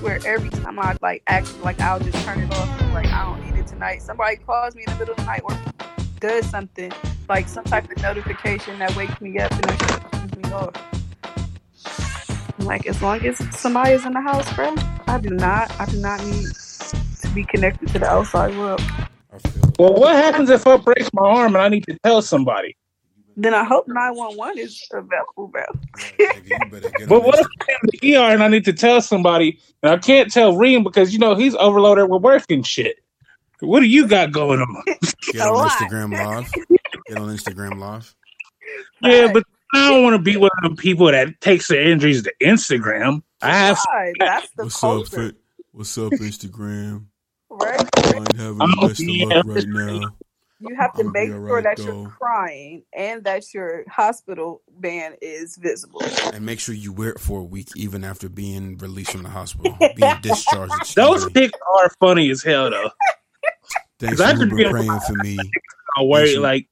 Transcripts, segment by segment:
swear every time I like act like I'll just turn it off and like I don't need it tonight. Somebody calls me in the middle of the night or does something like some type of notification that wakes me up and it turns me off. Like as long as somebody is in the house, bro, I do not I do not need to be connected to the outside world. Well, what happens if I break my arm and I need to tell somebody? Then I hope 911 is available, bro. nigga, you better get But what if I'm in the ER and I need to tell somebody and I can't tell Reem because you know he's overloaded with work and shit? What do you got going on? Get on. Instagram Live. Get on Instagram Live. Yeah, but I don't want to be one of them people that takes their injuries to Instagram. I have Why? That's the What's up, culture, Fit? What's up, Instagram? right? I ain't having the best of luck right now. You have to make be sure alright, that though. you're crying and that your hospital band is visible. And make sure you wear it for a week, even after being released from the hospital, being discharged. those pics are funny as hell though. Thanks for just been praying for me. I worry Listen. like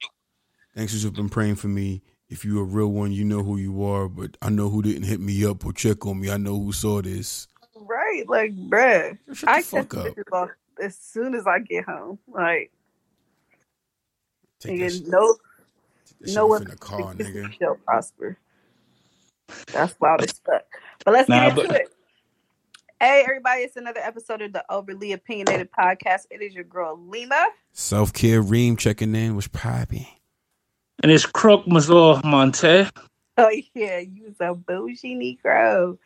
Thanks for been praying for me. If you're a real one, you know who you are. But I know who didn't hit me up or check on me. I know who saw this. Right? Like, bruh. Shut the I fuck catch up. off as soon as I get home. Like, Take that, nigga, shit- no, take that no off one in the car, nigga. shall prosper. That's wild as fuck. But let's Nah, get into but- it. Hey, everybody, it's another episode of the Overly Opinionated Podcast. It is your girl, Lima. Self care Reem checking in was popping. and it's Croque Mazor Monte. Oh, yeah, you a bougie Negro.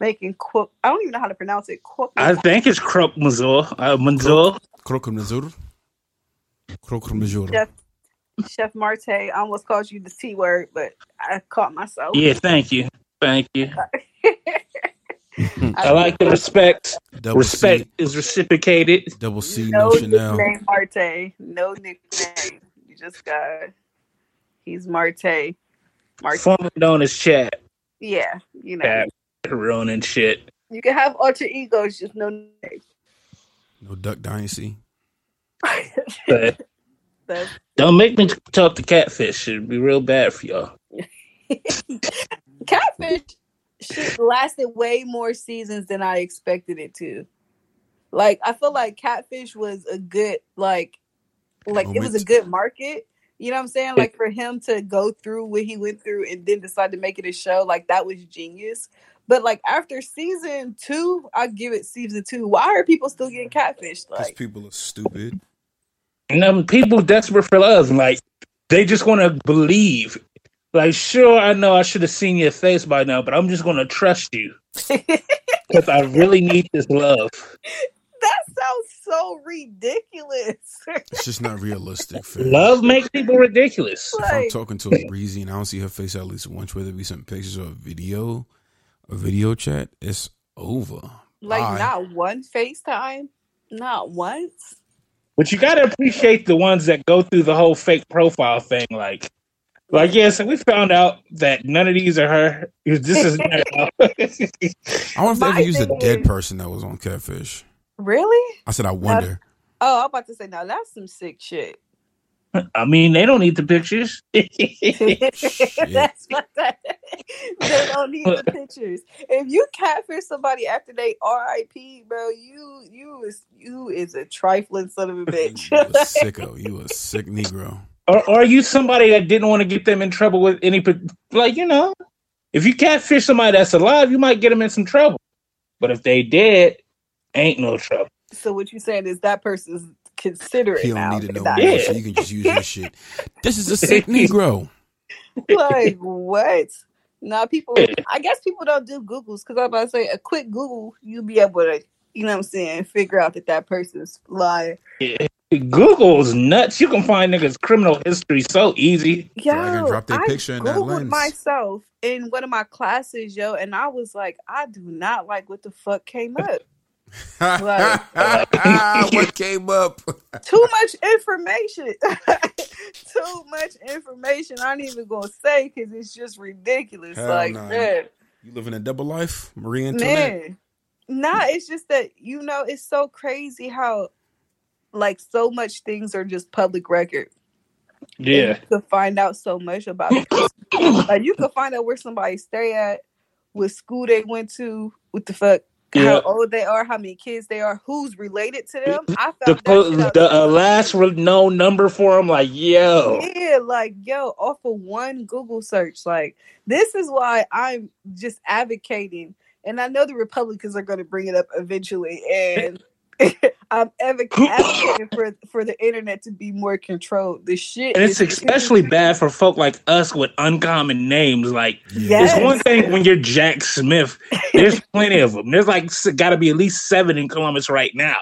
Making quote, I don't even know how to pronounce it. Quote, I think it's Croque Mazor. Uh, Mazor. Krokomnazur. Krokomnazur. Chef, Chef Marte I almost called you the T word, but I caught myself. Yeah, thank you. Thank you. I I like the respect. Double Respect C. is reciprocated. Double C. no No Chanel. nickname Marte. No nickname. You just got. He's Marte. Marte. Formerly known as Chad. Yeah, you know. Chad Ron and shit. You can have alter egos, just no name. No Duck Dynasty. But That's don't make me talk to catfish. It'd be real bad for y'all. catfish shit lasted way more seasons than I expected it to. Like I feel like catfish was a good like like it was a good market. You know what I'm saying? Like for him to go through what he went through and then decide to make it a show, like that was genius. But like after season two, I give it season two. Why are people still getting catfished? Because Like people are stupid. And um, people desperate for love. Like they just want to believe. Like, sure, I know I should have seen your face by now, but I'm just going to trust you because I really need this love. that sounds so ridiculous. It's just not realistic. Fam. Love makes people ridiculous. If I'm talking to a breezy and I don't see her face at least once, whether it be some pictures or a video, a video chat, it's over. like Bye. not one FaceTime, not once. But you got to appreciate the ones that go through the whole fake profile thing. Like, like yes, we found out that none of these are her. This is I wonder if they My ever used a dead person that was on Catfish. Really? I said, I wonder. Oh, I'm about to say now that's some sick shit. I mean, they don't need the pictures. that's what that, they don't need the pictures. If you catfish somebody after they R.I.P., bro, you you is you is a trifling son of a bitch. you a sicko. You a sick Negro. or, or are you somebody that didn't want to get them in trouble with any, like you know, if you catfish somebody that's alive, you might get them in some trouble. But if they dead, ain't no trouble. so what you saying is that person's considerate He don't now. need to know Not- more, Yeah. so you can just use your shit. This is a sick Negro. like what? Now people, I guess people don't do Googles because I'm about to say a quick Google, you'll be able to, you know what I'm saying, figure out that that person's lying. Google's nuts. You can find niggas' criminal history so easy. Yo, Drag and drop their I picture in that lens. myself in one of my classes, yo, and I was like, I do not like what the fuck came up. what came up? Too much information. Too much information. I ain't even gonna say because it's just ridiculous. Hell like, nah. man. You living a double life, Marie Antoinette? Man, nah, it's just that you know it's so crazy how like so much things are just public record. Yeah. to find out so much about it. like you could find out where somebody stay at, what school they went to, what the fuck how old they are, how many kids they are, who's related to them. I found the, the uh, last known number for them, like yo, yeah, like yo, off of one Google search. Like this is why I'm just advocating, and I know the Republicans are going to bring it up eventually, and I'm advocating for for the internet to be more controlled. The shit, and it's especially bad for folk like us with uncommon names. Like, yes. it's one thing when you're Jack Smith. There's plenty of them. There's like got to be at least seven in Columbus right now.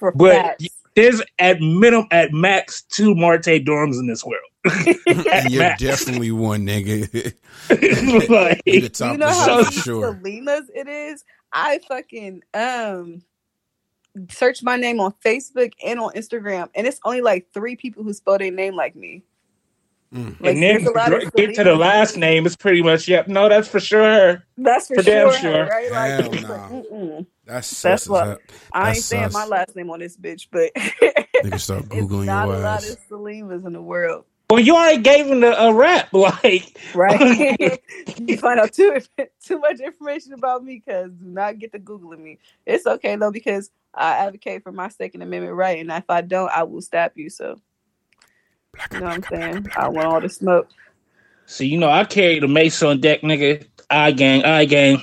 but facts. there's at minimum, at max, two Marte dorms in this world. you're max. definitely one nigga. like, you know how many sure. Salinas it is? I fucking um search my name on Facebook and on Instagram, and it's only like three people who spell their name like me. Mm. Like, and then get to the last name, it's pretty much yep. No, that's for sure. That's for, for sure, damn sure. Right? Like, Hell no. That's that's what I ain't saying my last name on this bitch, but they can start googling not your a lot of Salimas in the world. Well, you already gave him a, a rap, like right. you find out too too much information about me because do not get to googling me. It's okay though because I advocate for my Second Amendment right, and if I don't, I will stab you. So, you know what I'm saying? I want all the smoke. So you know, I carry the mace on deck, nigga. I gang, I gang.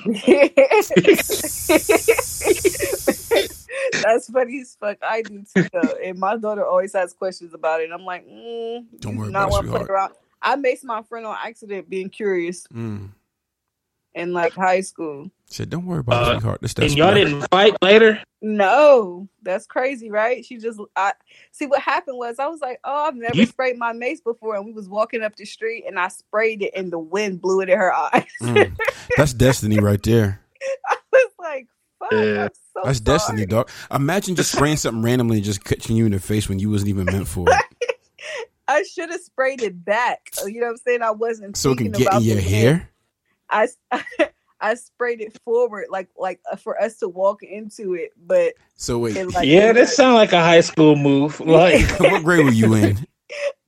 That's funny as fuck. I do too, though. And my daughter always has questions about it. And I'm like, mm, don't worry not about it. Around. I made my friend on accident being curious mm. in like high school. Said, don't worry about uh, it, sweetheart. This, and y'all didn't fight later? No, that's crazy, right? She just, I see what happened was I was like, oh, I've never you... sprayed my mace before, and we was walking up the street, and I sprayed it, and the wind blew it in her eyes. mm. That's destiny right there. I was like, fuck. Yeah. So That's sorry. destiny, dog. Imagine just spraying something randomly and just catching you in the face when you wasn't even meant for it. I should have sprayed it back. You know what I'm saying? I wasn't so it can get in your hair. I I sprayed it forward, like like uh, for us to walk into it. But so wait, like, yeah, that sounds like a high school move. Like, what grade were you in?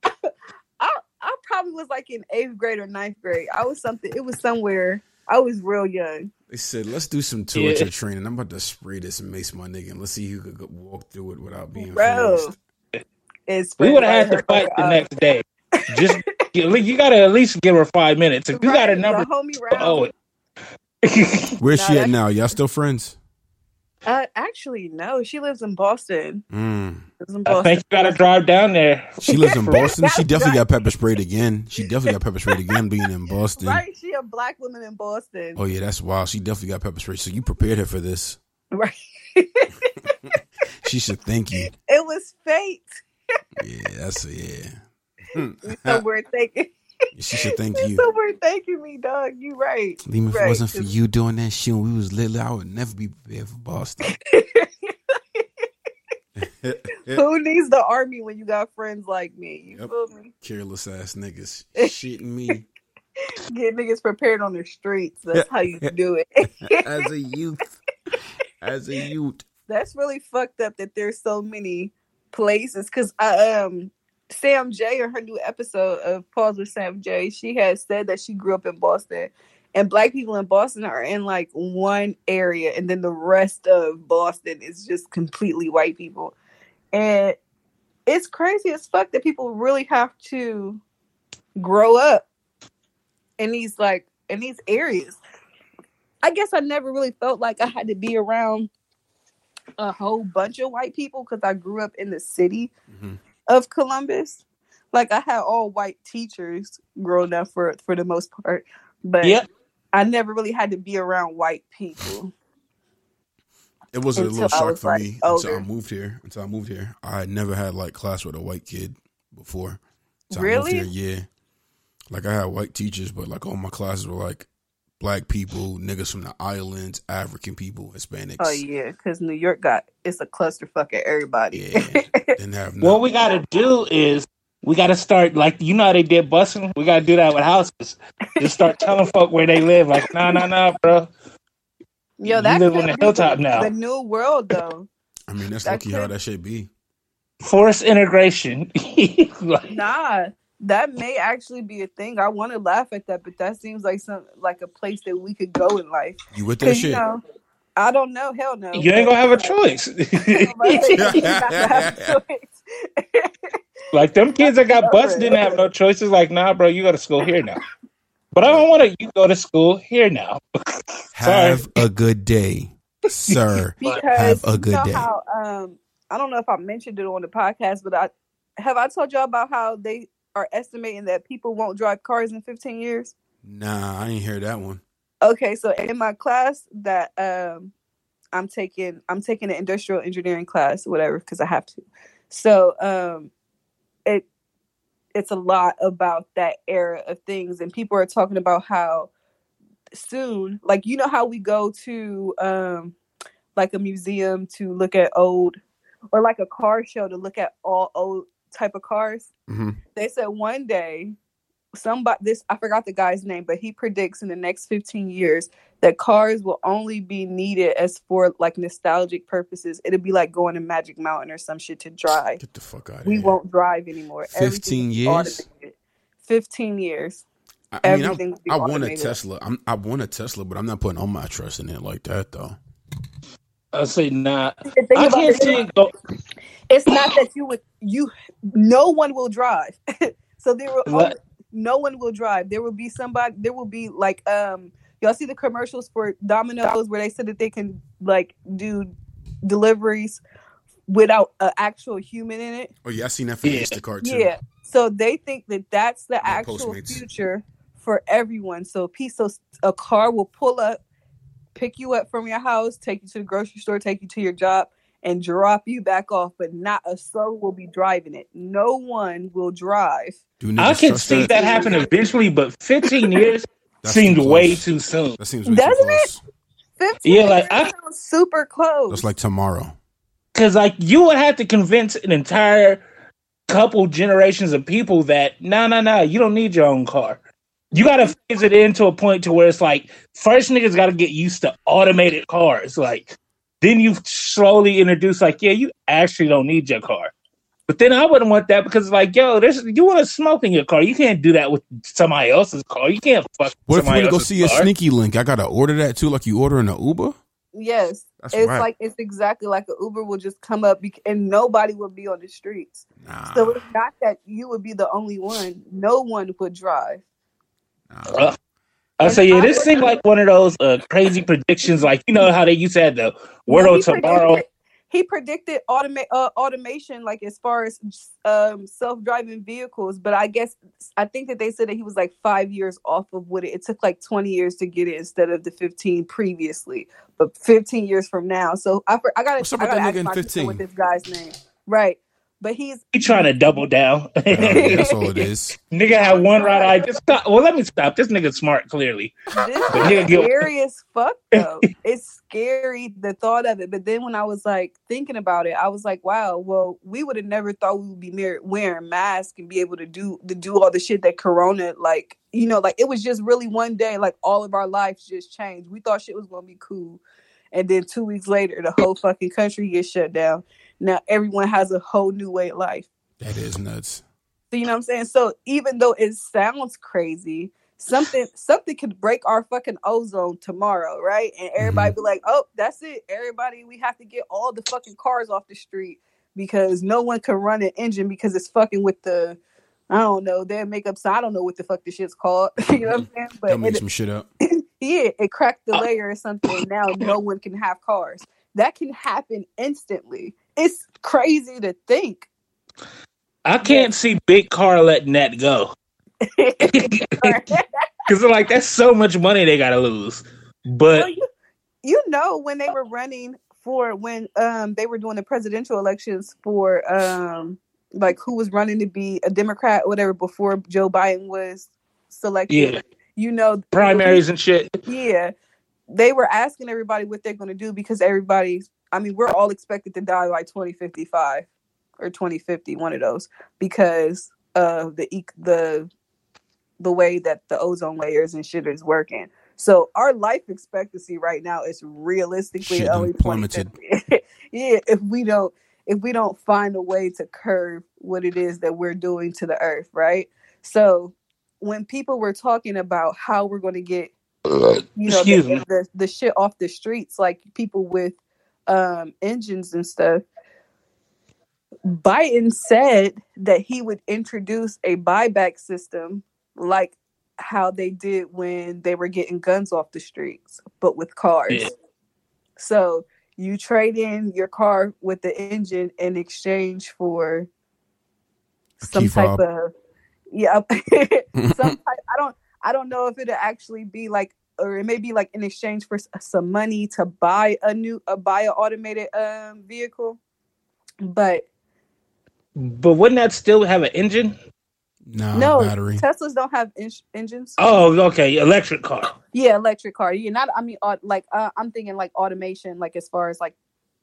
I I probably was like in eighth grade or ninth grade. I was something. It was somewhere. I was real young. They said, "Let's do some torture yeah. training." I'm about to spray this and mace my nigga, and let's see who could walk through it without being Bro, we would have had to fight the next day. Just you got to at least give her five minutes. If you got a number, homie oh, round. Oh, Where's she at now? Y'all still friends? Uh, actually, no. She lives in Boston. Mm. In Boston. I think you got to drive down there. She lives in Boston. she definitely got pepper sprayed again. She definitely got pepper sprayed again being in Boston. Right. She a black woman in Boston. Oh yeah, that's wild. She definitely got pepper sprayed. So you prepared her for this. Right. she should thank you. It was fate. yeah, that's yeah. so we're thinking. She should thank you. Somewhere thanking me, dog. You right. Lima, if right. it wasn't for you doing that shit when we was little, I would never be prepared for Boston. Who needs the army when you got friends like me? You yep. feel me? Careless ass niggas shitting me. Get niggas prepared on the streets. That's how you do it. As a youth. As a youth. That's really fucked up that there's so many places because I um Sam Jay on her new episode of Pause with Sam Jay, she has said that she grew up in Boston. And black people in Boston are in like one area, and then the rest of Boston is just completely white people. And it's crazy as fuck that people really have to grow up in these like in these areas. I guess I never really felt like I had to be around a whole bunch of white people because I grew up in the city. Mm-hmm of Columbus. Like I had all white teachers growing up for for the most part, but yep. I never really had to be around white people. It was a little shock for like me older. until I moved here. Until I moved here, I never had like class with a white kid before. So really? Here, yeah. Like I had white teachers, but like all my classes were like black people, niggas from the islands, African people, Hispanics. Oh yeah, because New York got it's a clusterfuck at everybody. Yeah, didn't have. what we got to do is we got to start like you know how they did busing. We got to do that with houses. Just start telling folk where they live. Like, nah, nah, nah, bro. Yo, that live on the hilltop now. The new world, though. I mean, that's that lucky could... how that should be. Forced integration. like, nah, that may actually be a thing. I want to laugh at that, but that seems like some like a place that we could go in life. You with that shit? You know, I don't know. Hell no. You ain't gonna have a choice. You're not gonna have a choice. like them kids that got busted didn't have no choices. Like, nah, bro, you go to school here now. But I don't want to. You go to school here now. Have a good day, sir. because Have a you good know day. how um I don't know if I mentioned it on the podcast, but I have I told y'all about how they are estimating that people won't drive cars in 15 years. Nah, I ain't hear that one. Okay, so in my class that um I'm taking I'm taking an industrial engineering class, whatever, because I have to. So um it it's a lot about that era of things and people are talking about how soon like you know how we go to um like a museum to look at old or like a car show to look at all old type of cars hmm they said one day somebody this i forgot the guy's name but he predicts in the next 15 years that cars will only be needed as for like nostalgic purposes it'll be like going to magic mountain or some shit to drive Get the fuck out of we here. won't drive anymore 15 years? automated. 15 years I, mean, everything will be I, I want a. Tesla. I'm, I want a Tesla, but I'm not putting all my trust in it like that, though. I say, nah. I can't it- see it go. it's not that you would you no one will drive so there will What? only, no one will drive there will be somebody there will be like um y'all see the commercials for domino's where they said that they can like do deliveries without an actual human in it Oh yeah, I seen that for Yeah. Instacart too. yeah so they think that that's the Yeah, actual Postmates. future for everyone so piece of a car will pull up pick you up from your house take you to the grocery store take you to your job and drop you back off but not a soul will be driving it no one will drive Do I can see that happen eventually, but 15 years That's seemed way too soon. That seems way Doesn't too close. 15 Yeah, like, years I- sounds super close That's like tomorrow. Because like you would have to convince an entire couple generations of people that no, no, no, you don't need your own car. You got to phase it into a point to where it's like first niggas got to get used to automated cars. Like then you slowly introduce like yeah, you actually don't need your car. But then I wouldn't want that because like yo, there's you want to smoke in your car. You can't do that with somebody else's car. You can't fuck. What if you want to go else's see a sneaky link? I gotta order that too, like you order in an Uber. yes That's it's right. like it's exactly like an uber will just come up bec- and nobody will be on the streets Nah, so it's not that you would be the only one no one would drive nah. Uh, I say, yeah, this seemed like one of those uh, crazy predictions, like you know how they used to have the world he tomorrow. predicted- he predicted automa- uh, automation like as far as um, self-driving vehicles but i guess i think that they said that he was like five years off of what it, it took like 20 years to get it instead of the 15 previously but 15 years from now so i, I gotta, What's up I with gotta that ask nigga in my sister 15? what this guy's name right but he's He trying to double down. Uh, that's all it is. nigga had one right eye. Just stop. Well, let me stop. This nigga smart, clearly. This nigga is get- scary as fuck though. it's scary the thought of it. But then when I was like thinking about it, I was like, wow, well, we would have never thought we would be mar- wearing masks and be able to do to do all the shit that Corona like you know, like it was just really one day, like all of our lives just changed. We thought shit was gonna be cool. And then two weeks later, the whole fucking country gets shut down. Now everyone has a whole new way of life. That is nuts. So you know what I'm saying? So even though it sounds crazy, something something could break our fucking ozone tomorrow, right? And mm-hmm. everybody be like, "Oh, that's it. Everybody, we have to get all the fucking cars off the street because no one can run an engine because it's fucking with the I don't know, their makeup. So I don't know what the fuck the shit's called. you know what I'm mm-hmm. saying? They'll make it, some shit up. yeah, it cracked the layer or something. Now no one can have cars. That can happen instantly. It's crazy to think. I can't see Big Car letting that go. Because like that's so much money they gotta lose. But well, you, you know when they were running for when um they were doing the presidential elections for um like who was running to be a Democrat or whatever before Joe Biden was selected. Yeah. You know primaries and shit. Yeah. They were asking everybody what they're gonna do because everybody's I mean, we're all expected to die by twenty fifty five or 2050, one of those, because of the the the way that the ozone layers and shit is working. So our life expectancy right now is realistically Shit done only plummeted. yeah, if we don't if we don't find a way to curb what it is that we're doing to the earth, right? So when people were talking about how we're going to get uh, you know the, the the shit off the streets, like people with um engines and stuff. Biden said that he would introduce a buyback system like how they did when they were getting guns off the streets, but with cars. Yeah. So you trade in your car with the engine in exchange for some key type fob. of yeah some type, I don't I don't know if it'll actually be like or it may be like in exchange for some money to buy a new a buy an automated um vehicle. But But wouldn't that still have an engine? no, no, battery. Teslas don't have en- engines. Oh, okay, electric car. Yeah, electric car. Yeah, not. I mean, au- like uh, I'm thinking like automation, like as far as like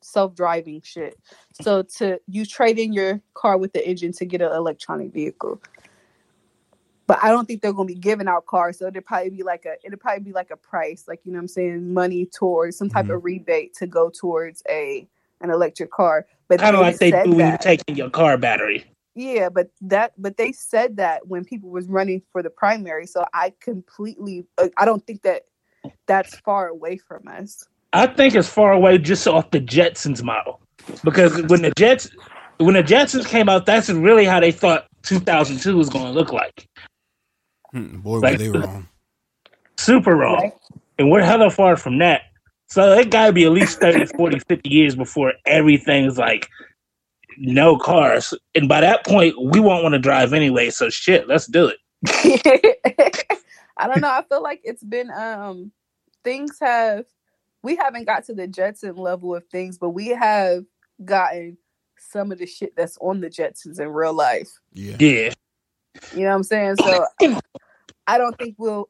self-driving shit. So to you trade in your car with the engine to get an electronic vehicle. But I don't think they're gonna be giving out cars, so it'll probably be like a it'll probably be like a price, like you know what I'm saying, money towards some type mm-hmm. of rebate to go towards a an electric car. But Kind of like they do when you that- take your car battery. yeah, but that but they said that when people was running for the primary, so I completely I don't think that that's far away from us. I think it's far away just off the Jetsons model. Because when the Jets when the Jetsons came out, that's really how they thought 2002 was going to look like. Hmm, Boy, were Like- they wrong. Super wrong. Right. And we're hella far from that. So it got to be at least 30, 40, 50 years before everything's like no cars. And by that point, we won't want to drive anyway. So shit, let's do it. I don't know. I feel like it's been um things have we haven't got to the Jetson level of things, but we have gotten some of the shit that's on the Jetsons in real life. Yeah. Yeah. You know what I'm saying? So I don't think we'll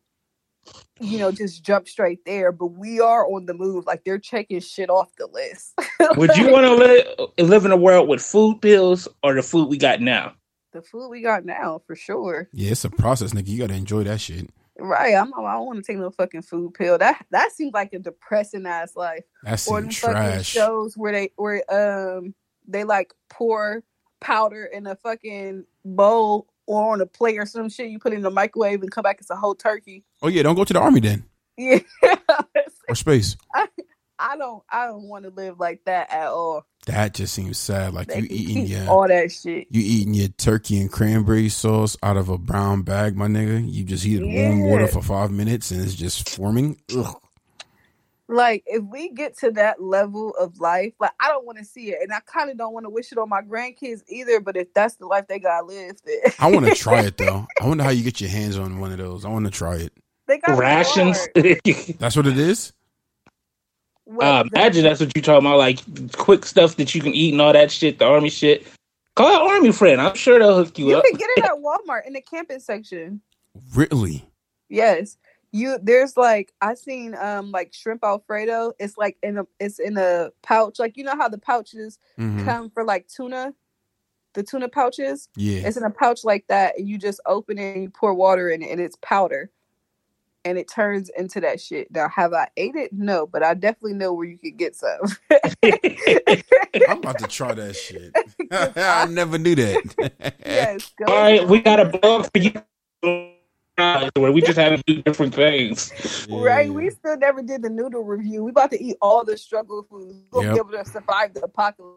you know just jump straight there, but we are on the move. Like they're checking shit off the list. Would you want to live, live in a world with food pills or the food we got now? the food we got now for sure. Yeah, it's a process, nigga. You gotta enjoy that shit. Right. I'm I don't want to take no fucking food pill. That that seems like a depressing ass life. That's or some fucking trash. shows where they where um they like pour powder in a fucking bowl or on a plate or some shit. You put in the microwave and come back it's a whole turkey. Oh yeah, don't go to the army then Yeah, or space. I don't I don't want to live like that at all. That just seems sad. Like They you eating your all that shit. you eating your turkey and cranberry sauce out of a brown bag, my nigga. You just heated warm water for five minutes and it's just forming. Ugh. Like if we get to that level of life, like I don't want to see it, and I kind of don't want to wish it on my grandkids either. But if that's the life they gotta live, then I want to try it though. I wonder how you get your hands on one of those. I want to try it. they got Rations? That's what it is. uh, imagine that's what you're talking about, like quick stuff that you can eat and all that shit, the army shit. Call an army friend. I'm sure they'll hook you, You up. can get it at Walmart in the camping section. Really? Yes. You there's like I seen um like shrimp alfredo. It's like in a it's in a pouch. Like you know how the pouches Mhm. come for like tuna? The tuna pouches? Yeah. It's in a pouch like that and you just open it and you pour water in it and it's powder. And it turns into that shit. Now have I ate it? No, but I definitely know where you could get some. I'm about to try that shit. I never knew that. yes. Go all right, we got a blog for you. Where we just had to do different things. Right, we still never did the noodle review. We about to eat all the struggle foods. We're gonna Yep. be able to survive the apocalypse.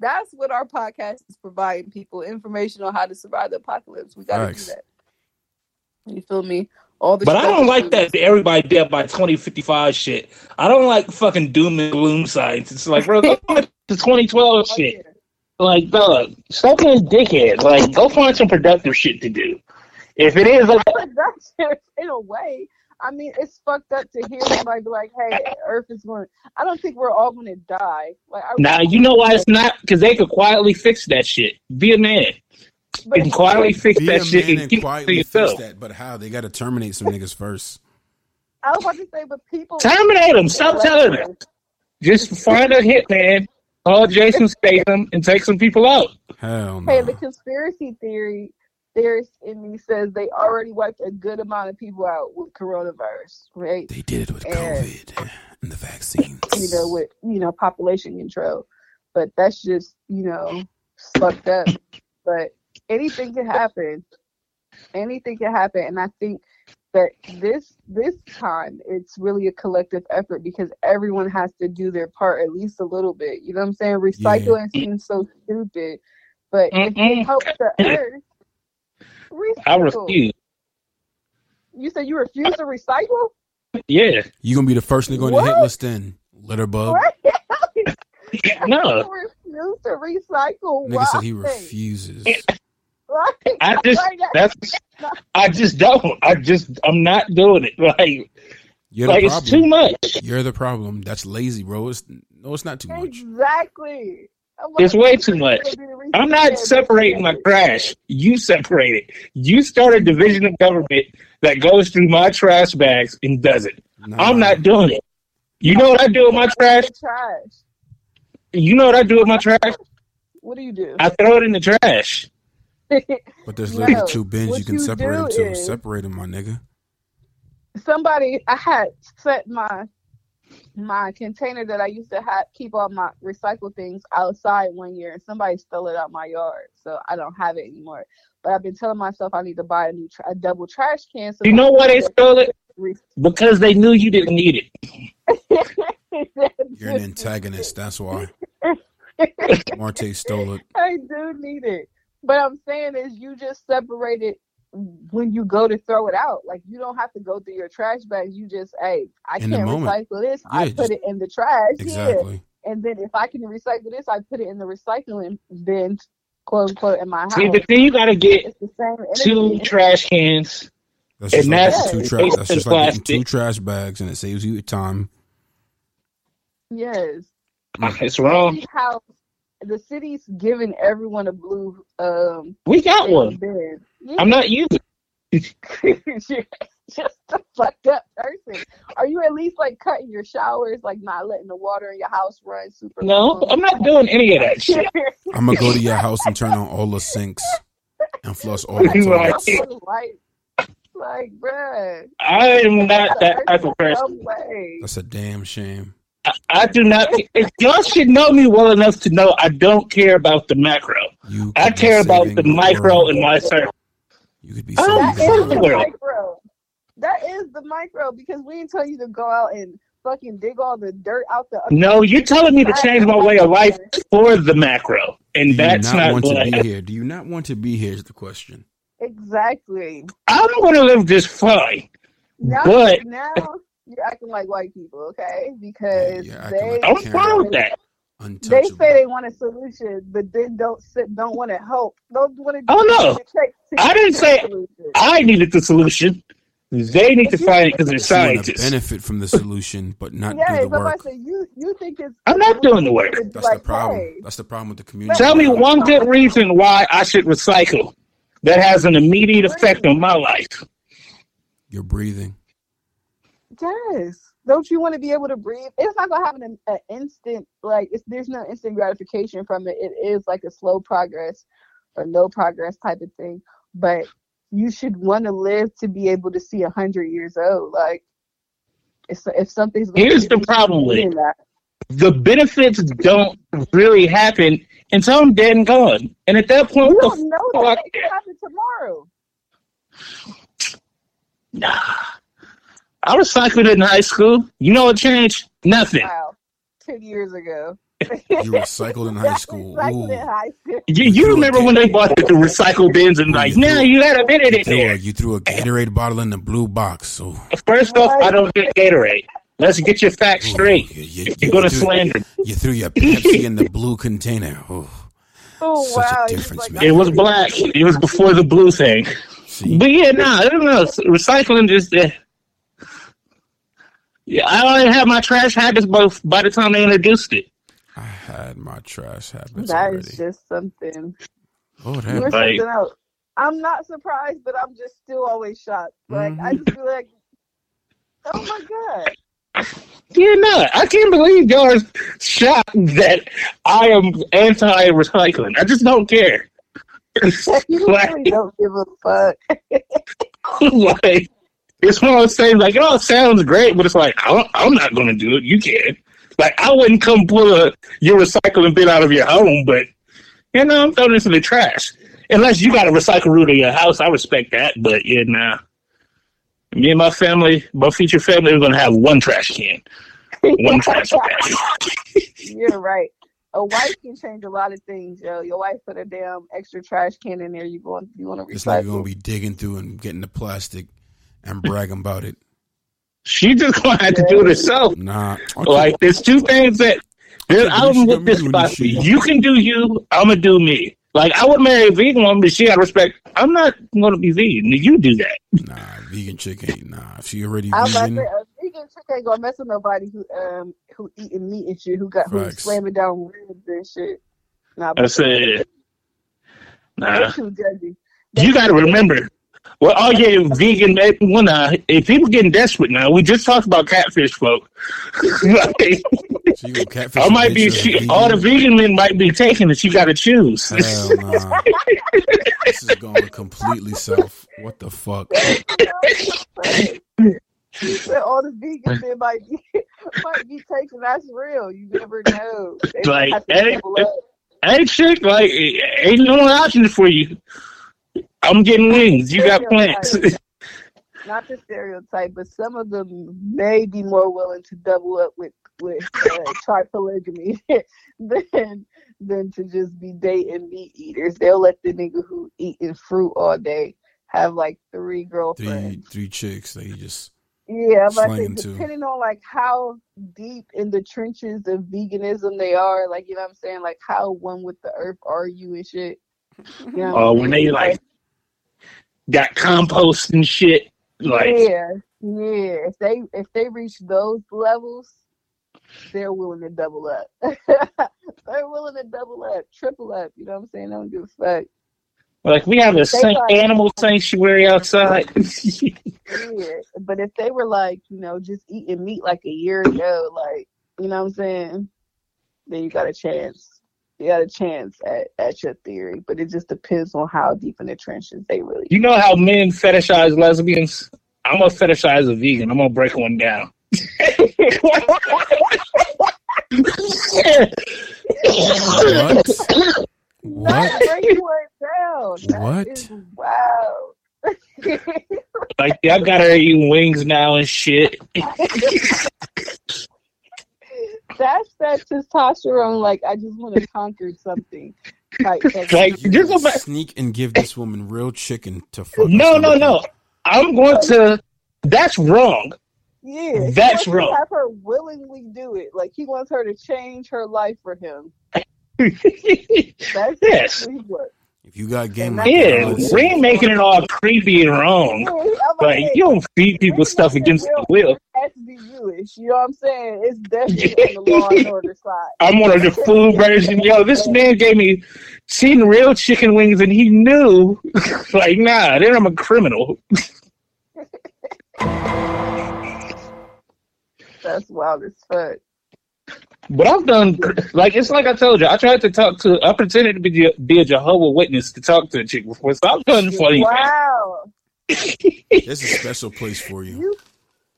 That's what our podcast is providing people information on how to survive the apocalypse. We gotta Facts. do that. You feel me? All the But I don't like that everybody dead by 2055 shit. I don't like fucking doom and gloom science. It's like, bro, go find the 2012 Oh, shit. Like, dog, stop being dickhead. Like, go find some productive shit to do. If it is like, But that's in a way. I mean, it's fucked up to hear somebody be like, "Hey, Earth is going." I don't think we're all going to die. Like, I, now you know why it's not because they could quietly fix that shit. Be a man. but You can quietly fix Be that a shit man and and keep it to quietly fix that. But how? They got to terminate some niggas first. I was about to say, but people Terminate them. Stop telling them. Just find a hitman, call Jason Statham, and take some people out. Hell no. Hey, the conspiracy theory theorist in me says they already wiped a good amount of people out with coronavirus, right? They did it with And- COVID and the vaccines. You know, with you know population control, but that's just you know fucked up. But anything can happen. Anything can happen, and I think that this this time it's really a collective effort because everyone has to do their part at least a little bit. You know what I'm saying? Recycling seems so stupid, but if Mm-mm. it helps the earth, recycle. I refuse. You said you refuse to recycle? Yeah. You're gonna be the first nigga on the hit list then. Litter bug. No. You refuse to recycle. Nigga said he Why? refuses. Like, I just like that- that's I just don't. I just I'm not doing it. Like You're the like it's too much. You're the problem. That's lazy, bro. It's no, it's not too much. Exactly. I'm It's way too much. I'm not separating my trash. You separate it. You start a division of government that goes through my trash bags and does it. Nah. I'm not doing it. You know what I do with my trash? Trash. You know what I do with my trash? What do you do? I throw it in the trash. But there's No. literally two bins you can you separate them do to. is- Separate them, my nigga. Somebody, I had set my my container that I used to have keep all my recycled things outside one year, and somebody stole it out my yard, so I don't have it anymore. But I've been telling myself I need to buy a new tra- a double trash can. So You know why they stole it? Because they knew you didn't need it. You're an antagonist. That's why. Marte stole it. I do need it. But I'm saying is you just separate it when you go to throw it out. Like you don't have to go through your trash bags. You just, hey, I In can't moment. recycle this. I put just- it in the trash. Yeah. Exactly. And then if I can recycle this, I put it in the recycling bin, quote unquote, in my house. See, but then you gotta get the same two trash cans. That's just And like that's- two Yeah. trash. That's just like getting two trash bags, and it saves you time. Yes. It's wrong. See how the city's giving everyone a blue um We got one. bin. Yeah. I'm not using. You're just a fucked up person. Are you at least like cutting your showers, like not letting the water in your house run super? No, long? I'm not doing any of that shit. I'm gonna go to your house and turn on all the sinks and flush all the toilets. like, like, bruh. I am not that type of person. That's a damn shame. I, I do not. If y'all should know me well enough to know I don't care about the macro. You. I care about saving the micro world. in my circle. You could be Oh, That saving is the the world. micro. That is the micro because we didn't tell you to go out and fucking dig all the dirt out the. No, you're telling me to change my way of life for the macro, and you that's not not want what to I be here? Do you not want to be here? Is the question. Exactly. I'm not going to live just fine. Now, But- now you're acting like white people, okay? Because Yeah, they like I'm Can't fine with that. they say they want a solution, but then don't sit, don't want to help, don't want to. Oh, no. I didn't say- I needed the solution. They need to find it because they're You to scientists. benefit from the solution, but not Yeah, do the but I work. say you you think it's. I'm not doing the work. That's like, the problem. hey, That's the problem with the community. Tell me one good reason why I should recycle that has an immediate effect on my life. You're breathing. Yes. Don't you want to be able to breathe? It's not gonna happen in an instant. Like it's there's no instant gratification from it. It is like a slow progress or no progress type of thing. But you should want to live to be able to see a hundred years old. Like if if something's Here's the problem with it. that. The benefits don't really happen until I'm dead and gone. And at that point, You don't know that it can happen tomorrow. Nah. I recycled in high school. You know what changed? Nothing. Wow, ten years ago. You recycled in high school. Recycled in Ooh. high school. You, you remember when they bought the, the recycle bins and like, now you got a minute You in threw, a, there. you threw a Gatorade bottle in the blue box. So First off, I don't get Gatorade. Let's get your facts ooh, straight. you, you, You're gonna threw, slander. you threw your Pepsi in the blue container. Ooh. Oh Such a wow! It's difference, like, man. It was black. It was before the blue thing. See, But yeah, nah, I don't know. Recycling just. Uh, yeah, I already had my trash habits both by the time they introduced it. I had my trash habits That already. is just something. oh, You're Like- something else. I'm not surprised, but I'm just still always shocked. Like I Mm-hmm. just feel like, oh my god. You're not. I can't believe y'all are shocked that I am anti-recycling. I just don't care. You like, really don't give a fuck. like, it's one of those things like, oh, it sounds great, but it's like, I'm, I'm not going to do it. You can. Like, I wouldn't come pull a, your recycling bin out of your home, but, you know, I'm throwing this in the trash. Unless you got a recycle route in your house, I respect that, but, yeah, nah. Me and my family, my future family, we're gonna have one trash can, one trash can. You're right. A wife can change a lot of things, yo. Your wife put a damn extra trash can in there. You going? You want to recycle? It's like you're gonna be digging through and getting the plastic and bragging about it. She just gonna have to do it herself. Nah, Like there's two things that there, I don't with this about me. You can do you. I'm gonna do me. Like I would marry a vegan woman, but she had respect. I'm not gonna be vegan. You do that. Nah, vegan chick ain't. Nah, if she already I was about to vegan. say, a vegan chick ain't gonna mess with nobody who um who eating meat and shit, who got who's Facts. slamming down ribs and shit. Nah, I but said, they're nah. too judgy. You got to remember. Well, oh yeah, vegan. Well, nah. If people getting desperate now, we just talked about catfish, folk. Like, So catfish I a might be. She, all the vegan men might be taking it. You got to choose. Hell nah. this is going completely south. What the fuck? He said all the vegans they might be might be taking that's real. You never know. They Like, have to hey, hey, chick, like, ain't no option for you. I'm getting wings. You got plants. not the stereotype, but some of them may be more willing to double up with with uh, try polygamy than than to just be dating meat eaters. They'll let the nigga who eating fruit all day have like three Three girlfriends. three chicks that you just Yeah, I'm about to say, slinging to. depending on like how deep in the trenches of veganism they are, like you know what I'm saying, like how one with the earth are you and shit. You know what when they like got compost and shit. Like, yeah, yeah. If they if they reach those levels, they're willing to double up. they're willing to double up, triple up. You know what I'm saying? I don't give a fuck. like we have a san- animal sanctuary outside. Yeah. But if they were like, you know, just eating meat like a year ago, like, you know what I'm saying? Then you got a chance. You got a chance at, at your theory. But it just depends on how deep in the trenches they really you know how men fetishize lesbians? I'm gonna fetishize a vegan. I'm gonna break one down. What? What? Not one down. That wow. Like I gotta eat wings now and shit. That's that testosterone. Like I just want to conquer something. Type of- Like You just go back. sneak and give this woman real chicken to fuck. No, no, no. I'm going to. That's wrong. yeah, That's wants wrong. Have her willingly do it. Like he wants her to change her life for him. That's Yes. what he wants. If you got game And like yeah, that, we ain't making it all creepy and wrong. But you don't feed people stuff against the will. It has be Jewish. You know what I'm saying? It's definitely on the law and order side. I'm one of the food version. Yo, this man gave me seen real chicken wings and he knew. like, nah, then I'm a criminal. That's wild as fuck. But I've done like it's like I told you. I tried to talk to. I pretended to be be a Jehovah Witness to talk to a chick before. So I've done funny. Wow. There's a special place for you.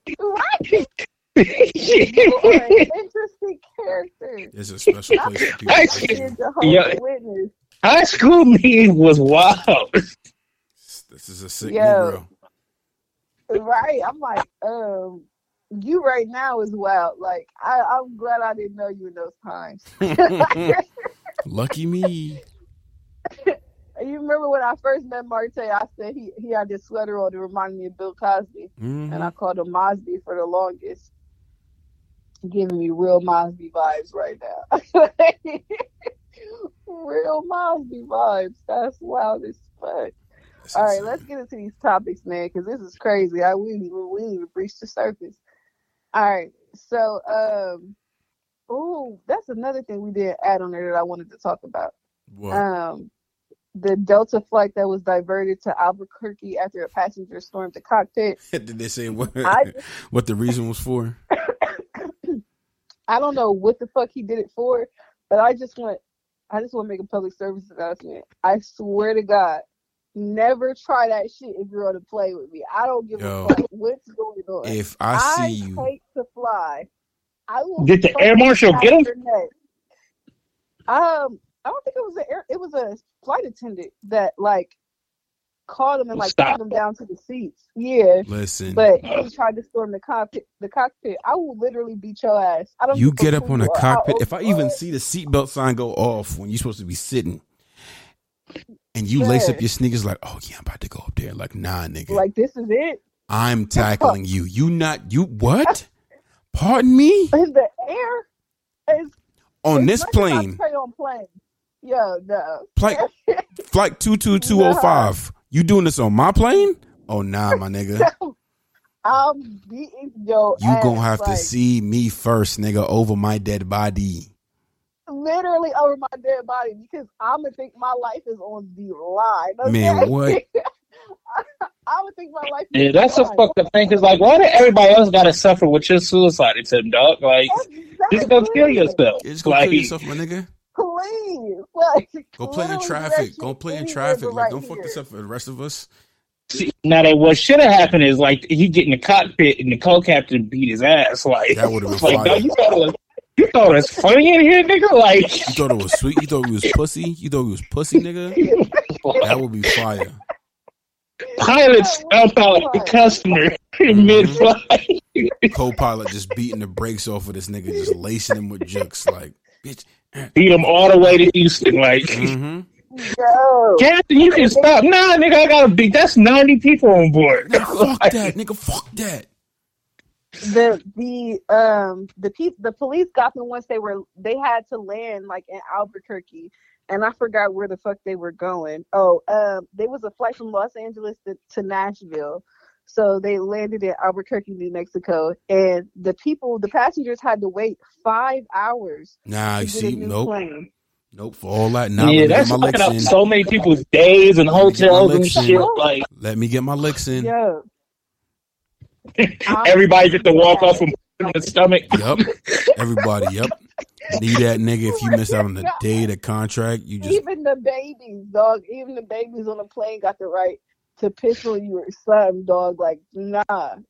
You right. You are an interesting character. There's a special place for people. I like see. you. You're the Yeah. witness. High school me was wild. This is a sick Yo. Right. I'm like, um, you right now is wild. Like, I, I'm glad I didn't know you in those times. Lucky me. you remember when I first met Marte, I said he, he had this sweater on that reminded me of Bill Cosby. Mhm. And I called him Mosby for the longest. Giving me real Mosby vibes right now. real Mosby vibes. That's wild as fuck. All right, let's get into these topics, man, because this is crazy. I we need we need to breach the surface. All right, so um, oh, that's another thing we didn't add on there that I wanted to talk about. What? Um, the Delta flight that was diverted to Albuquerque after a passenger stormed the cockpit. Did they say what? I- what the reason was for? I don't know what the fuck he did it for, but I just want I just want to make a public service announcement. I swear to God, never try that shit if you're on a plane with me. I don't give Yo. a fuck what's going on. If I see you, hate to fly. I will Did the air marshal get him? your neck. Um, I don't think it was a air, it was a flight attendant that like called him and like Stop. pulled him down to the seats. Yeah. Listen, But he tried to storm the cockpit. The cockpit. I will literally beat your ass. I don't. you get up on a you are, how cockpit. If I even see the seatbelt sign go off when you're supposed to be sitting, and you lace up your sneakers like, oh yeah, I'm about to go up there. Like, nah, nigga, like this is it I'm tackling you. You not you what? Pardon me? in the air. It's, On this plane, on plane. Yo, no. flight flight two two two oh five. You doing this on my plane? Oh nah, my nigga. I'm beating your You ass, gonna have to see me first, nigga, over my dead body. Literally over my dead body because I'm gonna think my life is on the line. Okay? Man, what? I would think my life. Is Yeah, that's a the fucked up thing. Cause like, why did everybody else gotta suffer with your suicide attempt, dog? Like, just go kill yourself. Yeah, just go like, kill yourself, my nigga. Please, like, Go play in traffic. Go play in traffic. Like, right don't fuck here. this up for the rest of us. See, now that what should have happened is like he get in the cockpit and the co-captain beat his ass. Like That would've been like, fire. dog, you thought it was you thought it was funny in here, nigga. Like You thought it was sweet. You thought we was pussy. You thought we was pussy, nigga. That would be fire. Pilot stump out the customer in Mhm. mid-flight, Co-pilot just beating the brakes off of this nigga, just lacing him with jokes. Like, bitch. beat him all the way to Houston. Like, Mm-hmm. Yo, Captain, you can stop. Nah, nigga, I gotta beat. That's ninety people on board. Nigga, fuck that, nigga. Fuck that. The the um the pe- the police got them once they were they had to land like in Albuquerque, and I forgot where the fuck they were going. Oh, um, there was a flight from Los Angeles to, to Nashville. So they landed in Albuquerque, New Mexico, and the people, the passengers had to wait five hours Nah, to you get a see, new nope, plane. nope. For all that, now yeah, that's get fucking up so many people's days and Let me hotels and shit. Like Let me get my licks in. Yo, everybody get to walk off from the stomach. Yup. Everybody, yup. Need that nigga if you miss out on the day of the contract. You just even the babies, dog. Even the babies on the plane got the right to piss on you or something, dog. Like, nah,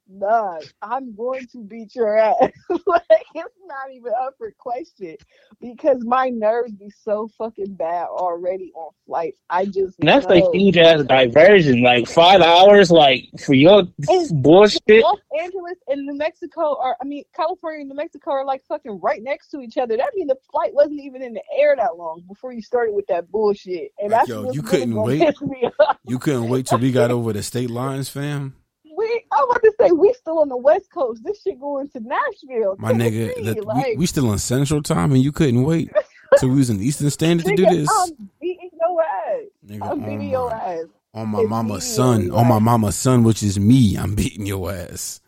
nah. I'm going to beat your ass. like, it's not even up for question because my nerves be so fucking bad already on flights. I just And that's know. a huge ass diversion. Like five hours, like for your It's- bullshit. Los Angeles and New Mexico are, I mean, California and New Mexico are like fucking right next to each other. That means the flight wasn't even in the air that long before you started with that bullshit. And Like, that's yo, you couldn't wait? piss me off. you couldn't wait till we got over the state lines, fam. We, I'm about to say we still on the West Coast. This shit going to Nashville. My nigga, the, like, we, we still in Central Time, and you couldn't wait till we was in Eastern Standard to do this. I'm beating your ass. Nigga, I'm on beating your my, ass. on my It's mama's son, on my mama's son, which is me. I'm beating your ass,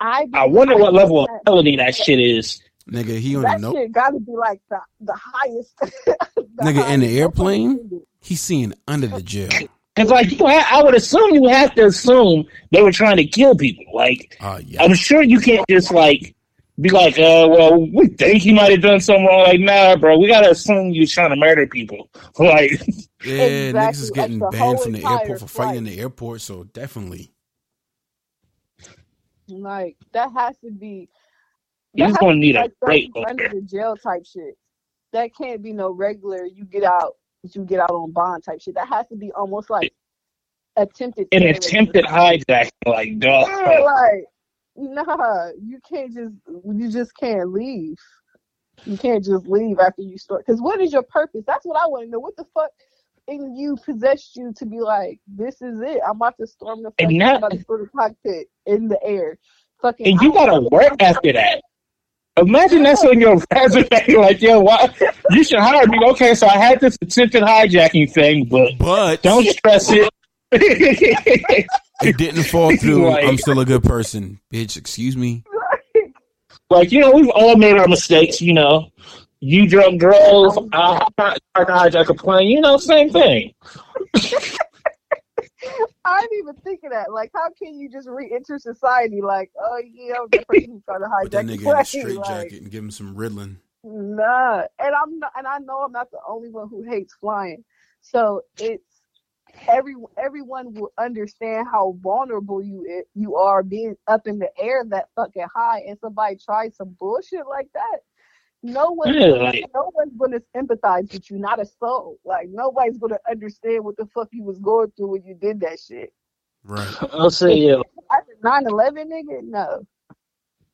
I, I wonder what level of felony that shit is. nigga. He on that the note. shit got to be like the the highest. the Nigga, in the airplane? He's seeing under the jail. Cause like you, ha- I would assume you have to assume they were trying to kill people. Like Uh, yeah. I'm sure you can't just like be like, uh, well, we think he might have done something wrong. Like, nah, bro, we gotta assume you're trying to murder people. Like, Yeah, niggas is getting like banned from the airport for fighting in the airport, so definitely. Like that has to be. You that just has gonna to be need a like break something over under the jail type shit. That can't be no regular. You get out. You get out on bond type shit. That has to be almost like attempted. an attempted hijack. Like, dog. Yeah, like nah, you can't just you just can't leave. You can't just leave after you start. Because what is your purpose? That's what I want to know. What the fuck in you possessed you to be like, this is it. I'm about to storm the fucking, that- I'm about to storm the cockpit in the air. Fucking, and you gotta work after that. Imagine that's on your resume. Like, yo, why? You should hire me. Okay, so I had this attempted hijacking thing, but But don't stress it. it didn't fall through. Like- I'm still a good person, bitch. Excuse me. like, you know, we've all made our mistakes. You know, you drunk drove. I tried to hijack a plane. You know, same thing. I didn't even thinking that. Like, how can you just re-enter society? Like, oh yeah, I'm the person who to that hijack the nigga in a straight Like, jacket and give him some Ritalin. Nah, and I'm not, and I know I'm not the only one who hates flying. So it's every everyone will understand how vulnerable you you are being up in the air that fucking high, and somebody tries some bullshit like that. No one, Yeah, like- no one's gonna sympathize with you, not a soul. Like nobody's gonna understand what the fuck you was going through when you did that shit. Right. I'll say yeah. After 9-11, nigga, no,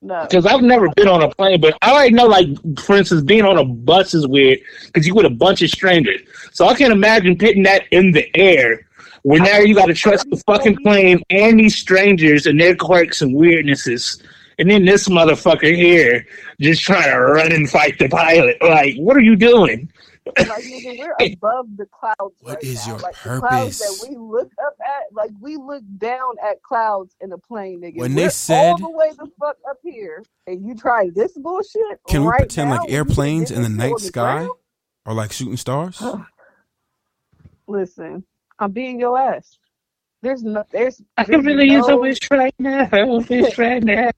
no. Because I've never been on a plane, but I already know, like, for instance, being on a bus is weird because you with a bunch of strangers. So I can't imagine putting that in the air where now you got to trust the fucking plane and these strangers and their quirks and weirdnesses. And then this motherfucker here just trying to run and fight the pilot. Like, what are you doing? Like nigga, we're above the clouds. What right is now. your like, The clouds that we look up at, like we look down at clouds in a plane, nigga. When we're they said- all the way the fuck up here, and you try this bullshit. Can we right pretend now like airplanes in the night sky ground? are like shooting stars? Listen, I'm beating your ass. There's no, there's, I can there's really use a wish right now. Wish right now.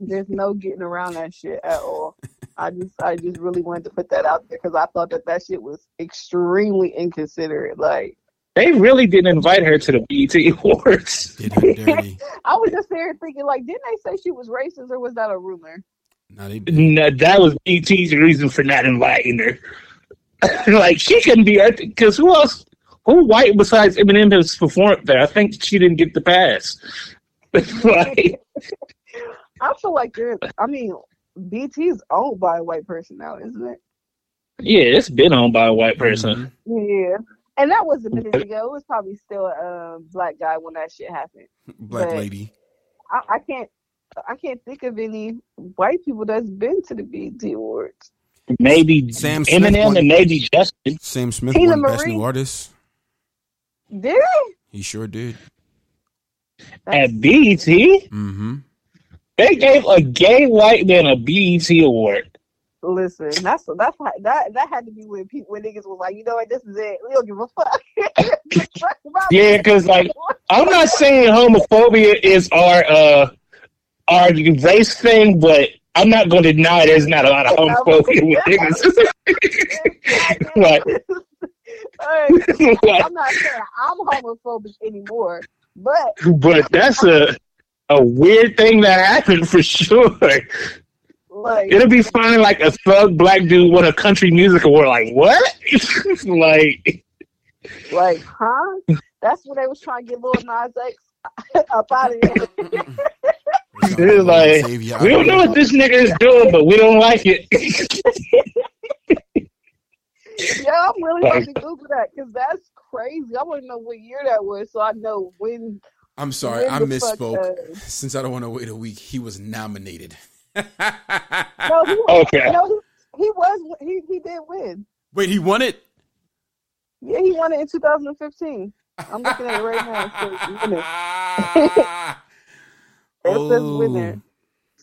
There's no getting around that shit at all. I just, I just really wanted to put that out there because I thought that that shit was extremely inconsiderate. Like, They really didn't invite her to the BET Awards. Did her dirty. I was just there thinking, like, didn't they say she was racist or was that a rumor? Now they did. No, that was BET's reason for not inviting her. like she couldn't be because who else? Who white besides Eminem has performed there? I think she didn't get the pass. like, I feel like they're. I mean, BET is owned by a white person now, isn't it? yeah, it's been owned by a white person. Mhm. Yeah, and that was a minute ago. It was probably still a um, black guy when that shit happened. Black But- lady. I, I can't. I can't think of any white people that's been to the BET Awards. Maybe Sam Smith Eminem won- and maybe Justin. Sam Smith Tina won Best New Artist. Did he? He sure did. At BET, Mm-hmm. They gave a gay white man a BET award. Listen, that's that's that that had to be when people when niggas was like, you know what, this is it. We don't give a fuck. Yeah, because like, I'm not saying homophobia is our uh our race thing, but I'm not going to deny there's not a lot of homophobia with niggas. like, like, I'm not saying I'm homophobic anymore, but but that's a a weird thing that happened for sure. like It'll be funny, like a thug black dude won a country music award. Like what? like like huh? That's what they was trying to get Lil Nas X up out of here. It's like, we don't know what this nigga is doing, but we don't like it. Yeah, I'm really about to Google that because that's crazy. I want to know what year that was, so I know when. I'm sorry, I misspoke. Since I don't want to wait a week, he was nominated. no, he, Okay. no, he, he was. He he did win. Wait, he won it? Yeah, he won it in 2015. I'm looking at it right now. It says winner. It says winner.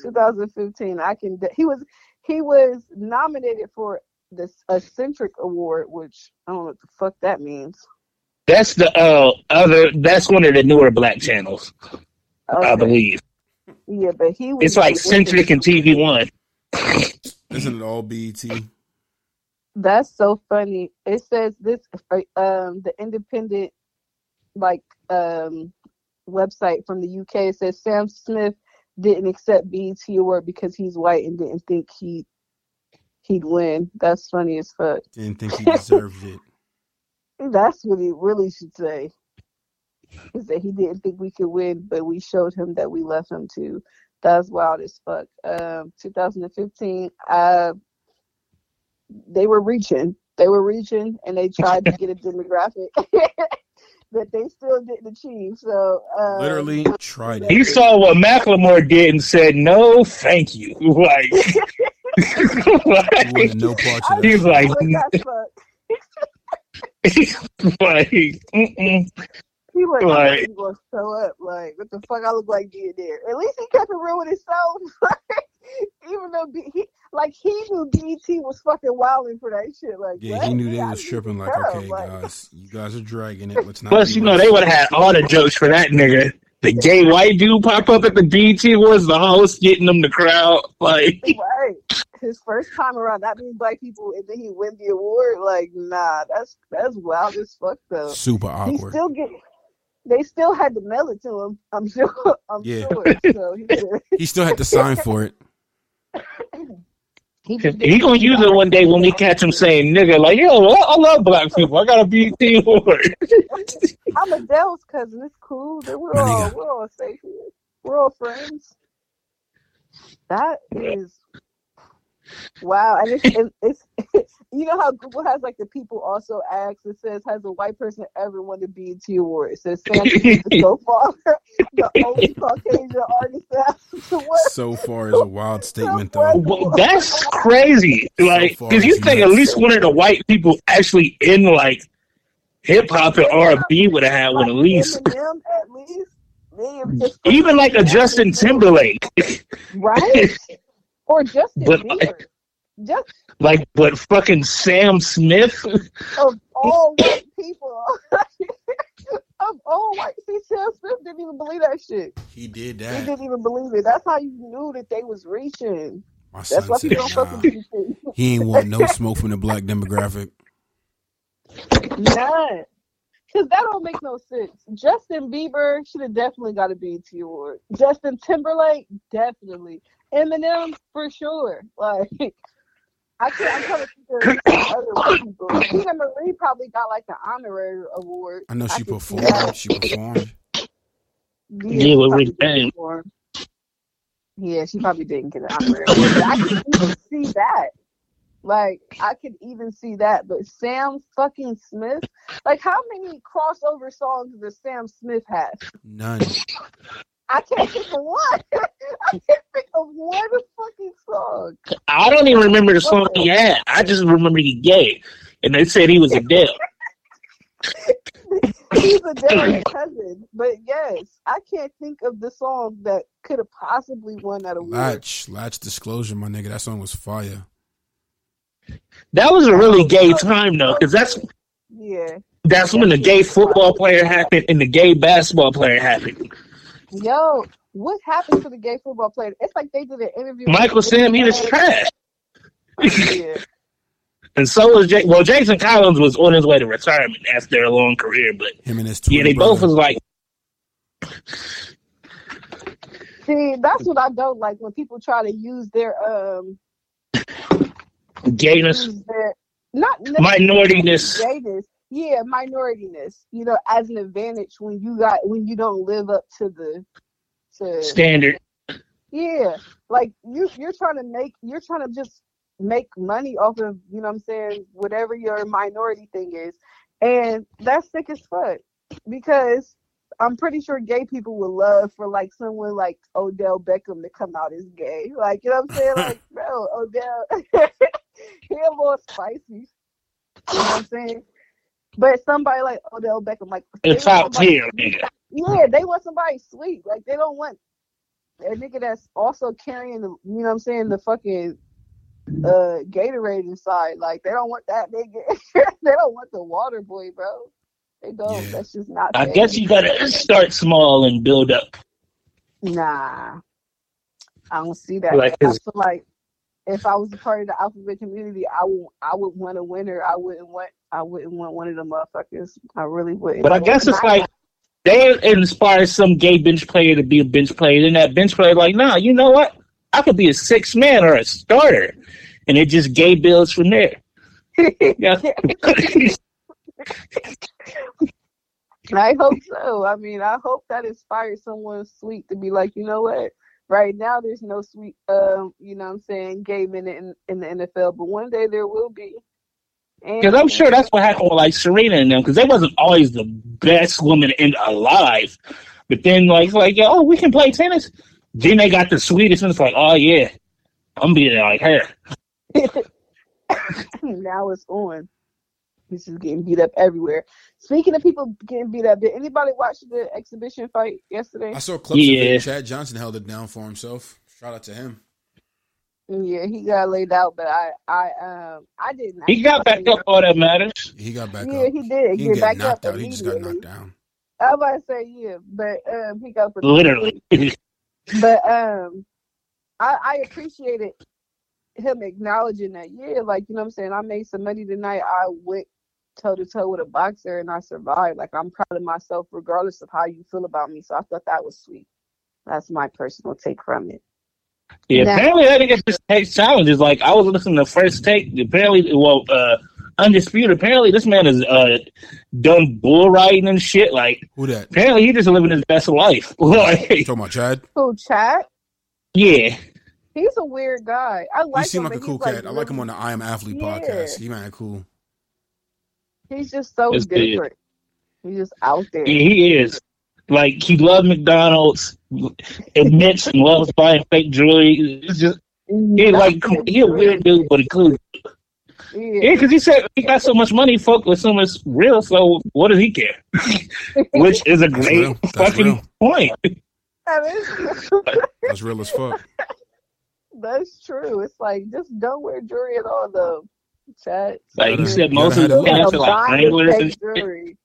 2015. I can. He was he was nominated for this Centric award, which I don't know what the fuck that means. That's the uh other. That's one of the newer black channels, I believe. Yeah, but he was. It's like the- Centric and TV One. Isn't it all BET? That's so funny. It says this um the independent like um website from the UK it says Sam Smith didn't accept BET award because he's white and didn't think he he'd win. That's funny as fuck. Didn't think he deserved it. That's what he really should say. Is that he didn't think we could win, but we showed him that we left him to. That's wild as fuck. Um, 2015, uh, they were reaching. They were reaching, and they tried to get a demographic that they still didn't achieve. So um, Literally tried it. He saw what Macklemore did and said, "No, thank you." Like, like, no parts of He's that. like, Like, that's like, mm-mm. He like, Like- I'm gonna show up. Like, what the fuck? I look like being there. At least he kept it real with himself. Even though B- he, like, he knew BET was fucking wilding for that shit. Like, Yeah, what? he knew they gotta was tripping. Like, okay, Like, guys, you guys are dragging it. Let's not. Plus, you know, they would have had all the jokes for that nigga. The gay white dude pop up at the BET was the host getting them the crowd. Like, right. His first time around, that many black people, and then he win the award. Like, nah, that's that's wild as fuck though. super He awkward. still get. They still had to mail it to him. I'm sure. I'm Yeah. sure. So he. He still had to sign for it. He, he gonna use it one day when we catch him saying nigga, like, yo, I love black people. I got a BET word. I'm Adele's cousin. It's cool. We're all we're all safe here. We're all friends. That is wow, and it's, it's, it's you know how Google has like the people also ask. It says, "Has a white person ever won the BET award?" It says, "So far, the only Caucasian artist So far is a wild statement, though. Well, that's crazy. Like, because so you think at least one of the white people actually in like hip hop and R and B would have had one at least. Eminem, at least. Even like a Justin Timberlake, right? Or Justin but, Bieber. Just like, but fucking Sam Smith. Of all white people. of all white, see, Sam Smith didn't even believe that shit. He did that. He didn't even believe it. That's how you knew that they was reaching. My That's why people don't fucking He ain't want no smoke from the black demographic. None. Cause that don't make no sense. Justin Bieber should have definitely got a BET award. Justin Timberlake, definitely. Eminem for sure. Like I can't. I'm trying to think of other people. Teena Marie probably got like an honorary award. I know she I performed. She performed. Yeah, with Rick Yeah, she probably didn't get an honorary award. But I can even see that. Like I could even see that. But Sam fucking Smith, like how many crossover songs does Sam Smith have? None. I can't think of one. I can't think of one fucking song. I don't even remember the song he had. I just remember he gay, and they said he was a Adele. He's a Adele's cousin, but yes, I can't think of the song that could have possibly won that award. Latch, latch Disclosure, my nigga. That song was fire. That was a really gay time though, because that's yeah. That's when the gay football player happened and the gay basketball player happened. Yo, what happened to the gay football player? It's like they did an interview. Michael Sam, he was trash. yeah. And so was Jay. Well, Jason Collins was on his way to retirement after a long career, but him and his yeah, they brother. both was like. See, that's what I don't like when people try to use their um gayness, their, not minorityness, gayness, yeah, minorityness, you know, as an advantage when you got when you don't live up to the to standard. Yeah, like you you're trying to make you're trying to just make money off of you know what I'm saying whatever your minority thing is, and that's sick as fuck because I'm pretty sure gay people would love for like someone like Odell Beckham to come out as gay. Like, you know what I'm saying? Like, bro, Odell, he more spicy. You know what I'm saying? But somebody like Odell Beckham, like it's top tier, nigga. Yeah, they want somebody sweet. Like they don't want a nigga that's also carrying the, you know what I'm saying, the fucking uh Gatorade inside. Like they don't want that nigga. they don't want the water boy, bro. They don't. Yeah. That's just not. I fair. guess you gotta start small and build up. Nah, I don't see that. Like I feel like if I was a part of the alphabet community, I would I would want a winner. I wouldn't want I wouldn't want one of them motherfuckers. I really wouldn't. But I guess it's like they inspire some gay bench player to be a bench player. Then that bench player like, nah, you know what? I could be a six man or a starter, and it just gay builds from there. I hope so. I mean, I hope that inspires someone sweet to be like, you know what? Right now there's no sweet um you know what i'm saying gay men in, in the nfl but one day there will be. Because i'm sure that's what happened with like serena and them because they wasn't always the best woman in alive. But then like like oh we can play tennis. Then they got the sweetest and it's like oh yeah i'm being like her. Now it's on He's just getting beat up everywhere. Speaking of people getting beat up, did anybody watch the exhibition fight yesterday? I saw clips yeah. of it. Chad Johnson held it down for himself. Shout out to him. Yeah, he got laid out, but I, I, um, I didn't. He got back up. All that matters. He got back yeah, up. Yeah, he did. He, he back knocked up out. He just got knocked down. I was about to say yeah, but um, he got literally. but um, I, I appreciated him acknowledging that. Yeah, like you know, what I'm saying I made some money tonight. I went toe to toe with a boxer and I survived. Like I'm proud of myself regardless of how you feel about me. So I thought that was sweet. That's my personal take from it. Yeah, Nah. apparently that nigga just takes challenges. Like I was listening to first take. Apparently, well, uh, undisputed. Apparently, this man has uh done bull riding and shit. Like Who that? apparently, he just living his best life. You like, talking about Chad? Who Chad? yeah, He's a weird guy. I like he seemed him. like a cool he's, cat. I like him on the I Am Athlete Yeah. podcast. He man cool. He's just so It's good. different. He's just out there. yeah, he is. Like he loves McDonald's, admits and loves buying fake jewelry. It's just he like he a weird dude, but he cool. Yeah, Yeah. because he said he got so much money, folk assume it's real. So what does he care? Which is a great real. That's fucking real. point. That is- That's real as fuck. That's true. It's like just don't wear jewelry at all, though. Chad. Like you said, most of have the it men like Wranglers and shit. jewelry.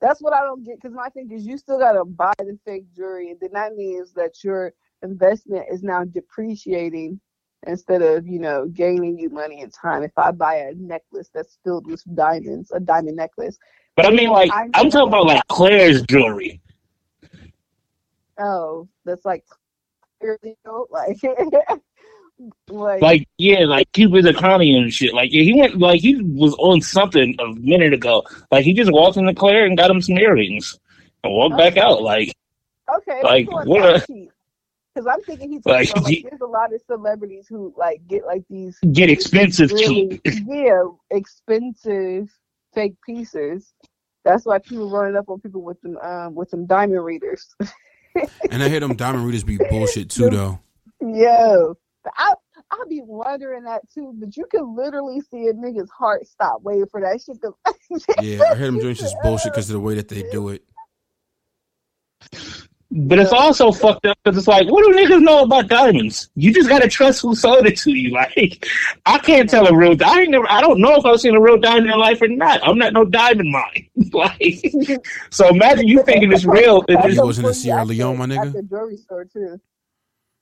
That's what I don't get because my thing is you still gotta buy the fake jewelry, and then that means that your investment is now depreciating instead of you know gaining you money and time. If I buy a necklace that's filled with diamonds, a diamond necklace, But I mean, like, I- I'm talking about like Claire's jewelry. oh, that's like you know, like like, Like, yeah, like Cupid's economy and shit. Like, yeah, he went, like, he was on something a minute ago. Like, he just walked into Claire and got him some earrings and walked back out. Like, okay, like, let's go on what that a- sheet. Because I'm thinking he's Like, like, like, he- there's a lot of celebrities who like get like these get expensive really, yeah, expensive fake pieces. That's why people running up on people with them um with them diamond readers. And I hear them diamond readers be bullshit too, though. Yo, I I be wondering that too, but you can literally see a nigga's heart stop waiting for that shit to. Yeah, I hear them joints just bullshit because of the way that they do it. But it's also fucked up because it's like, what do niggas know about diamonds? You just gotta trust who sold it to you. Like, I can't tell a real. I ain't never. I don't know if I've seen a real diamond in life or not. I'm not no diamond mine. like, so imagine you thinking it's real. and That's it's- wasn't in what Sierra Leone, my nigga? At the jewelry store too.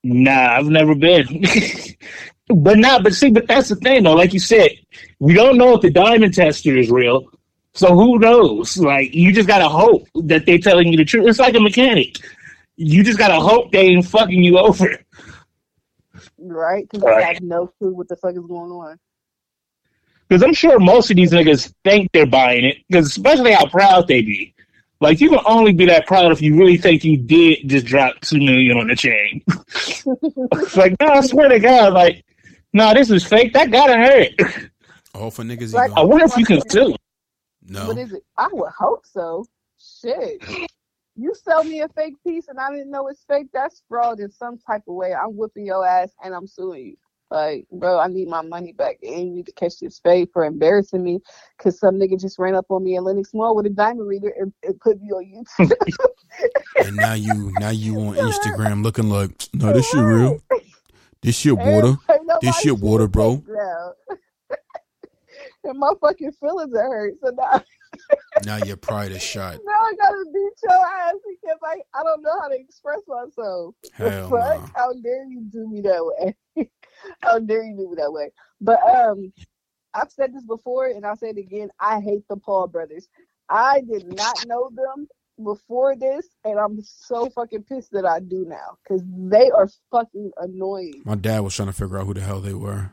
Nah, I've never been. but not. But see, but that's the thing though. Like you said, we don't know if the diamond tester is real. So who knows? Like, you just gotta hope that they're telling you the truth. It's like a mechanic. You just gotta hope they ain't fucking you over. Right? Because. I have no clue what the fuck is going on. Because I'm sure most of these niggas think they're buying it. Because especially how proud they be. Like you can only be that proud if you really think you did just drop two million on the chain. it's like, no, I swear to God, like, no, this is fake. That gotta hurt. All for niggas Like, I wonder if you can sue. No. What is it? I would hope so. Shit. You sell me a fake piece and I didn't know it's fake. That's fraud in some type of way. I'm whipping your ass and I'm suing you. Like, bro, I need my money back. And you need to catch this fade for embarrassing me because some nigga just ran up on me in Lenox Mall with a diamond reader and, and put me on YouTube. And now you, now you on Instagram looking like, no, this shit real. This shit water. This shit water, bro. and my fucking feelings are hurt. So now, Now your pride is shot. now I gotta beat your ass because I, I don't know how to express myself. The Hell fuck? no. How dare you do me that way? How dare you do me that way? But um, I've said this before and I'll say it again. I hate the Paul brothers. I did not know them before this, and I'm so fucking pissed that I do now because they are fucking annoying. My dad was trying to figure out who the hell they were.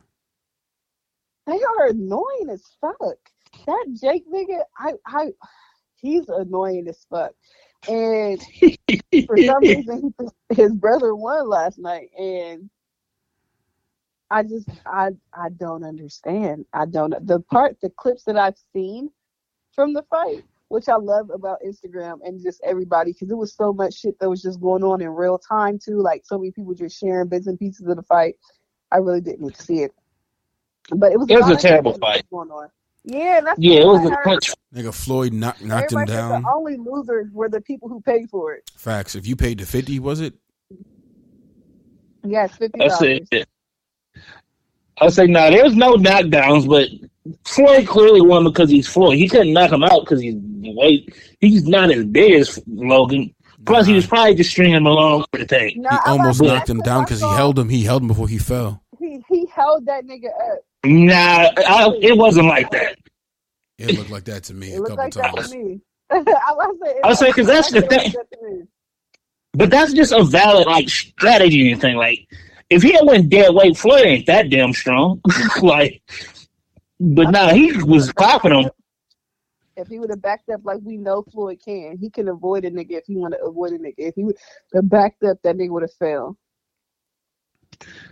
They are annoying as fuck. That Jake nigga, I, I, he's annoying as fuck. And for some reason, his brother won last night, and I just, I, I don't understand. I don't. The part, the clips that I've seen from the fight, which I love about Instagram and just everybody, because it was so much shit that was just going on in real time too. Like so many people just sharing bits and pieces of the fight. I really didn't need to see it, but it was. It was lot a terrible fight. Going on. Yeah, that's Yeah, it was I a heard. punch. Nigga Floyd knocked, knocked him Everybody said down. The only losers were the people who paid for it. Facts. If you paid the fifty, was it? Yes, fifty That's it. I say no. There was no knockdowns, but Floyd clearly won because he's Floyd. He couldn't knock him out because he's weight. He's not as big as Logan. Plus, he was probably just stringing him along for the thing. No, He I almost like- knocked him down because he held him. He held him before he fell. He he held that nigga up. Nah, I, it wasn't like that. It looked like that to me It a looked couple like that times. to me. I was saying, I was saying, 'cause that's the thing. But that's just a valid like strategy and thing. Like if he had went dead weight, Floyd ain't that damn strong. like, but nah, he was popping him. If he would have backed up like we know Floyd can, he can avoid a nigga if he want to avoid a nigga. If he would have backed up, that nigga would have failed.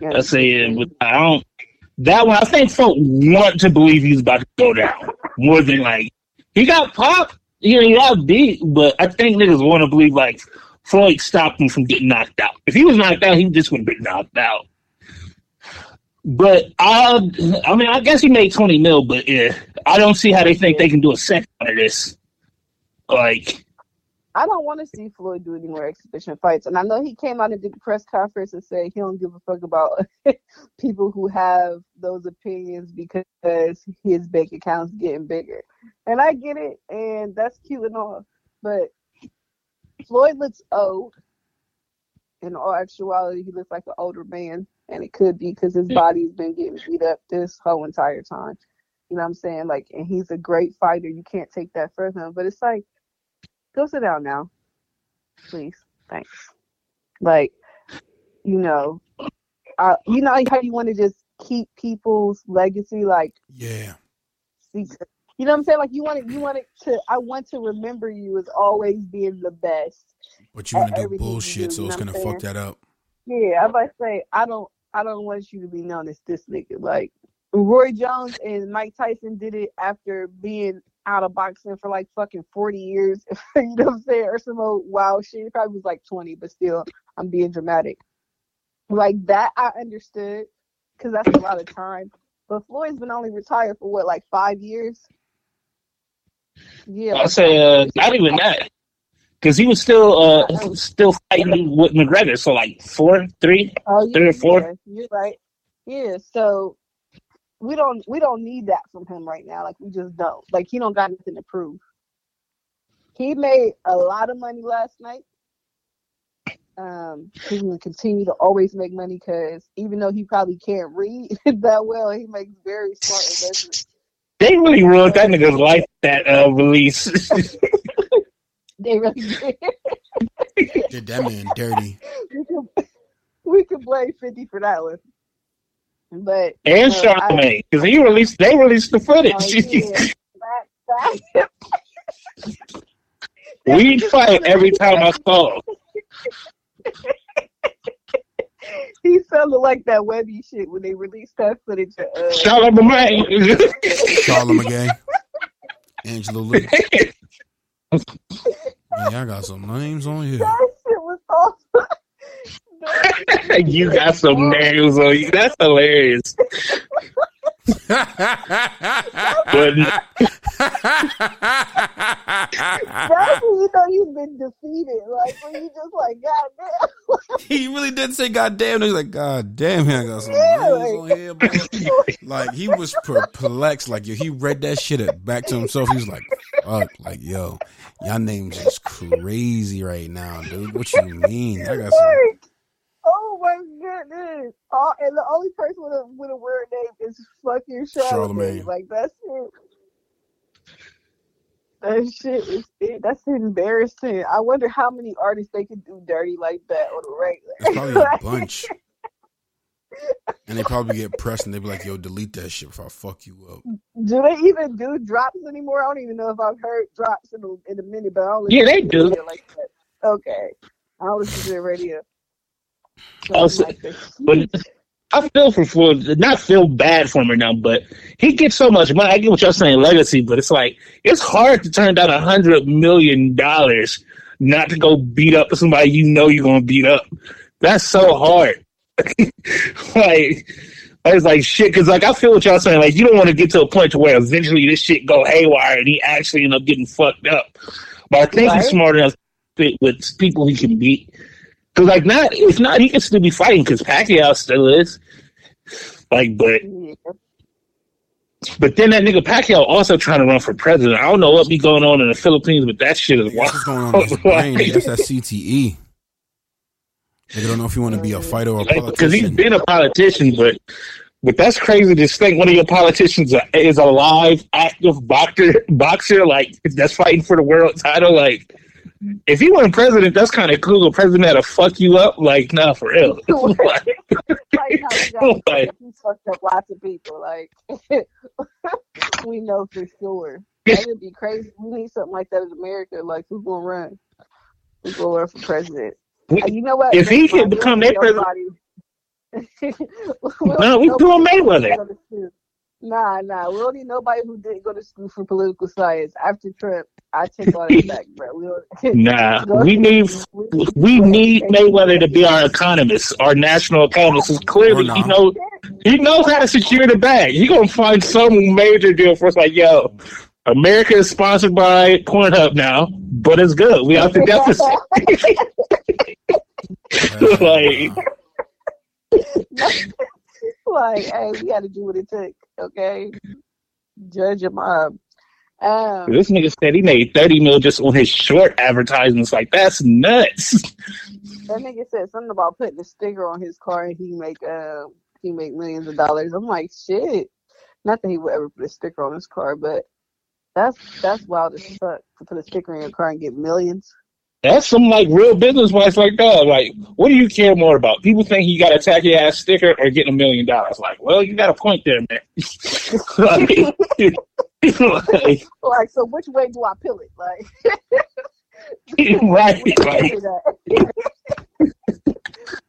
I say, but I don't. That one, I think folk want to believe he's about to go down more than like he got popped. You know, he got beat, but I think niggas want to believe like Floyd stopped him from getting knocked out. If he was knocked out, he just would have been knocked out. But I, I mean, I guess he made twenty mil, but yeah, I don't see how they think they can do a second of this. Like, I don't want to see Floyd do any more exhibition fights. And I know he came out and did the press conference and said he don't give a fuck about people who have those opinions because his bank account's getting bigger. And I get it, and that's cute and all. But Floyd looks old. In all actuality, he looks like an older man. And it could be because his body's been getting beat up this whole entire time. You know what I'm saying? Like, and he's a great fighter. You can't take that from him. But it's like, go sit down now, please. Thanks. Like, you know, uh, you know how you want to just keep people's legacy, like Yeah. You know what I'm saying? Like you want it, you want it to. I want to remember you as always being the best. But you want to do bullshit, do, so it's gonna fuck that up. Yeah, I might say I don't. I don't want you to be known as this nigga. Like Roy Jones and Mike Tyson did it after being out of boxing for like fucking 40 years. you know what I'm saying? Or some old wild shit. He probably was like 20, but still, I'm being dramatic. Like that, I understood because that's a lot of time. But Floyd's been only retired for what, like five years? Yeah. I say, uh, not even that, because he was still, uh, still fighting with McGregor. So like four. Oh, yeah, Three or four? yeah, you're right. Yeah, so we don't we don't need that from him right now. Like we just don't. Like he don't got nothing to prove. He made a lot of money last night. Um, he's gonna continue to always make money because even though he probably can't read that well, he makes very smart investments. They really ruined that nigga's life. That uh, release. They really did. Did that man dirty. we could we could blame Fifty for that one. But and uh, I- Charlamagne, because he released, they released the footage. oh, yeah, that- that- we fight every time I saw. Him. he sounded like that Webby shit when they released that footage. Of, uh, Charlamagne. Charlotte McGay. Angela Lee. Yeah, I got some names on here. that shit was awesome. You got some names on you. That's hilarious. But That's when you know you've been defeated. Like when you just like, God damn. he really did say goddamn. He's like, God damn, I got some Yeah, names on here. Like he was perplexed. Like yo, he read that shit at- back to himself. He was like, fuck, like yo, y'all names is crazy right now, dude. What you mean? I got some. Like, oh my goodness. All, and the only person with a with a weird name is fucking Charlamagne. Charlamagne. Like that's it. That shit is it. That's embarrassing. I wonder how many artists they could do dirty like that on a regular. It's probably a bunch. And they probably get pressed and they be like, yo, delete that shit if I fuck you up. Do they even do drops anymore? I don't even know if I've heard drops in a, in a minute, but I don't Yeah, listen they to do. like that. Okay, I don't listen to the radio. So like, but I feel for Floyd, not feel bad for him right now, but he gets so much money. I get what y'all saying, legacy, but it's like it's hard to turn down a hundred million dollars not to go beat up somebody you know you're gonna beat up. That's so hard. like I was like shit, because like I feel what y'all saying. Like you don't want to get to a point to where eventually this shit go haywire and he actually end up getting fucked up. But I think he's smart enough to fit with people he can beat. Cause like not, if not, he can still be fighting. Cause Pacquiao still is. Like, but but then that nigga Pacquiao also trying to run for president. I don't know what be going on in the Philippines, but that shit is wild. what's going on his brain. That's that CTE. Nigga don't know if you want to be a fighter or a Because he's been a politician, but but that's crazy to think one of your politicians is a live, active boxer, boxer like that's fighting for the world title. Like, if he wasn't president, that's kind of cool. A president that'll fuck you up, like, nah, for real. Like, like, he fucked up lots of people. Like we know for sure. That would be crazy. We need something like that in America. Like who's gonna run? Who's gonna run for president? We, uh, you know what? If he can become their president. no, we doing Mayweather. Nah, nah. We don't need nobody who didn't go to school for political science. After Trump, I take all that back, bro. We nah, we need we need Mayweather to be our economist, our national economist. Is clearly, he knows he knows how to secure the bag. He gonna find some major deal for us. Like, yo, America is sponsored by Pornhub now, but it's good. We have the deficit. like, like, hey, we got to do what it took, okay? Judge your mom. Um, this nigga said he made 30 mil just on his short advertisements. Like, that's nuts. That nigga said something about putting a sticker on his car and he make uh, he make millions of dollars. I'm like, shit. Not that he would ever put a sticker on his car, but that's that's wild as fuck to put a sticker in your car and get millions. That's some like real business wise like that. Like, what do you care more about? People think you got a tacky ass sticker or getting a million dollars. Like, well, you got a point there, man. like, like, like, so which way do I peel it? Like, right, right. like,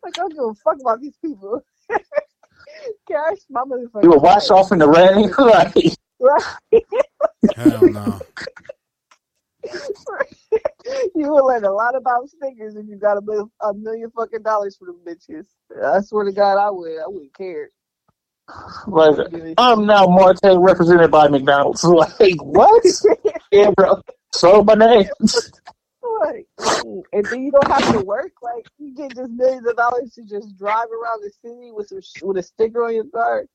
I don't give a fuck about these people. Cash, my motherfucker. You will wash off in the rain, right? Right. Hell no. you will learn a lot about stickers if you got a, a million fucking dollars for them bitches. I swear to God, I would. I wouldn't care. Like, I'm now Marte represented by McDonald's. Like, what? yeah, bro. So my name. Like, and then you don't have to work. Like, you get just millions of dollars to just drive around the city with some with a sticker on your car.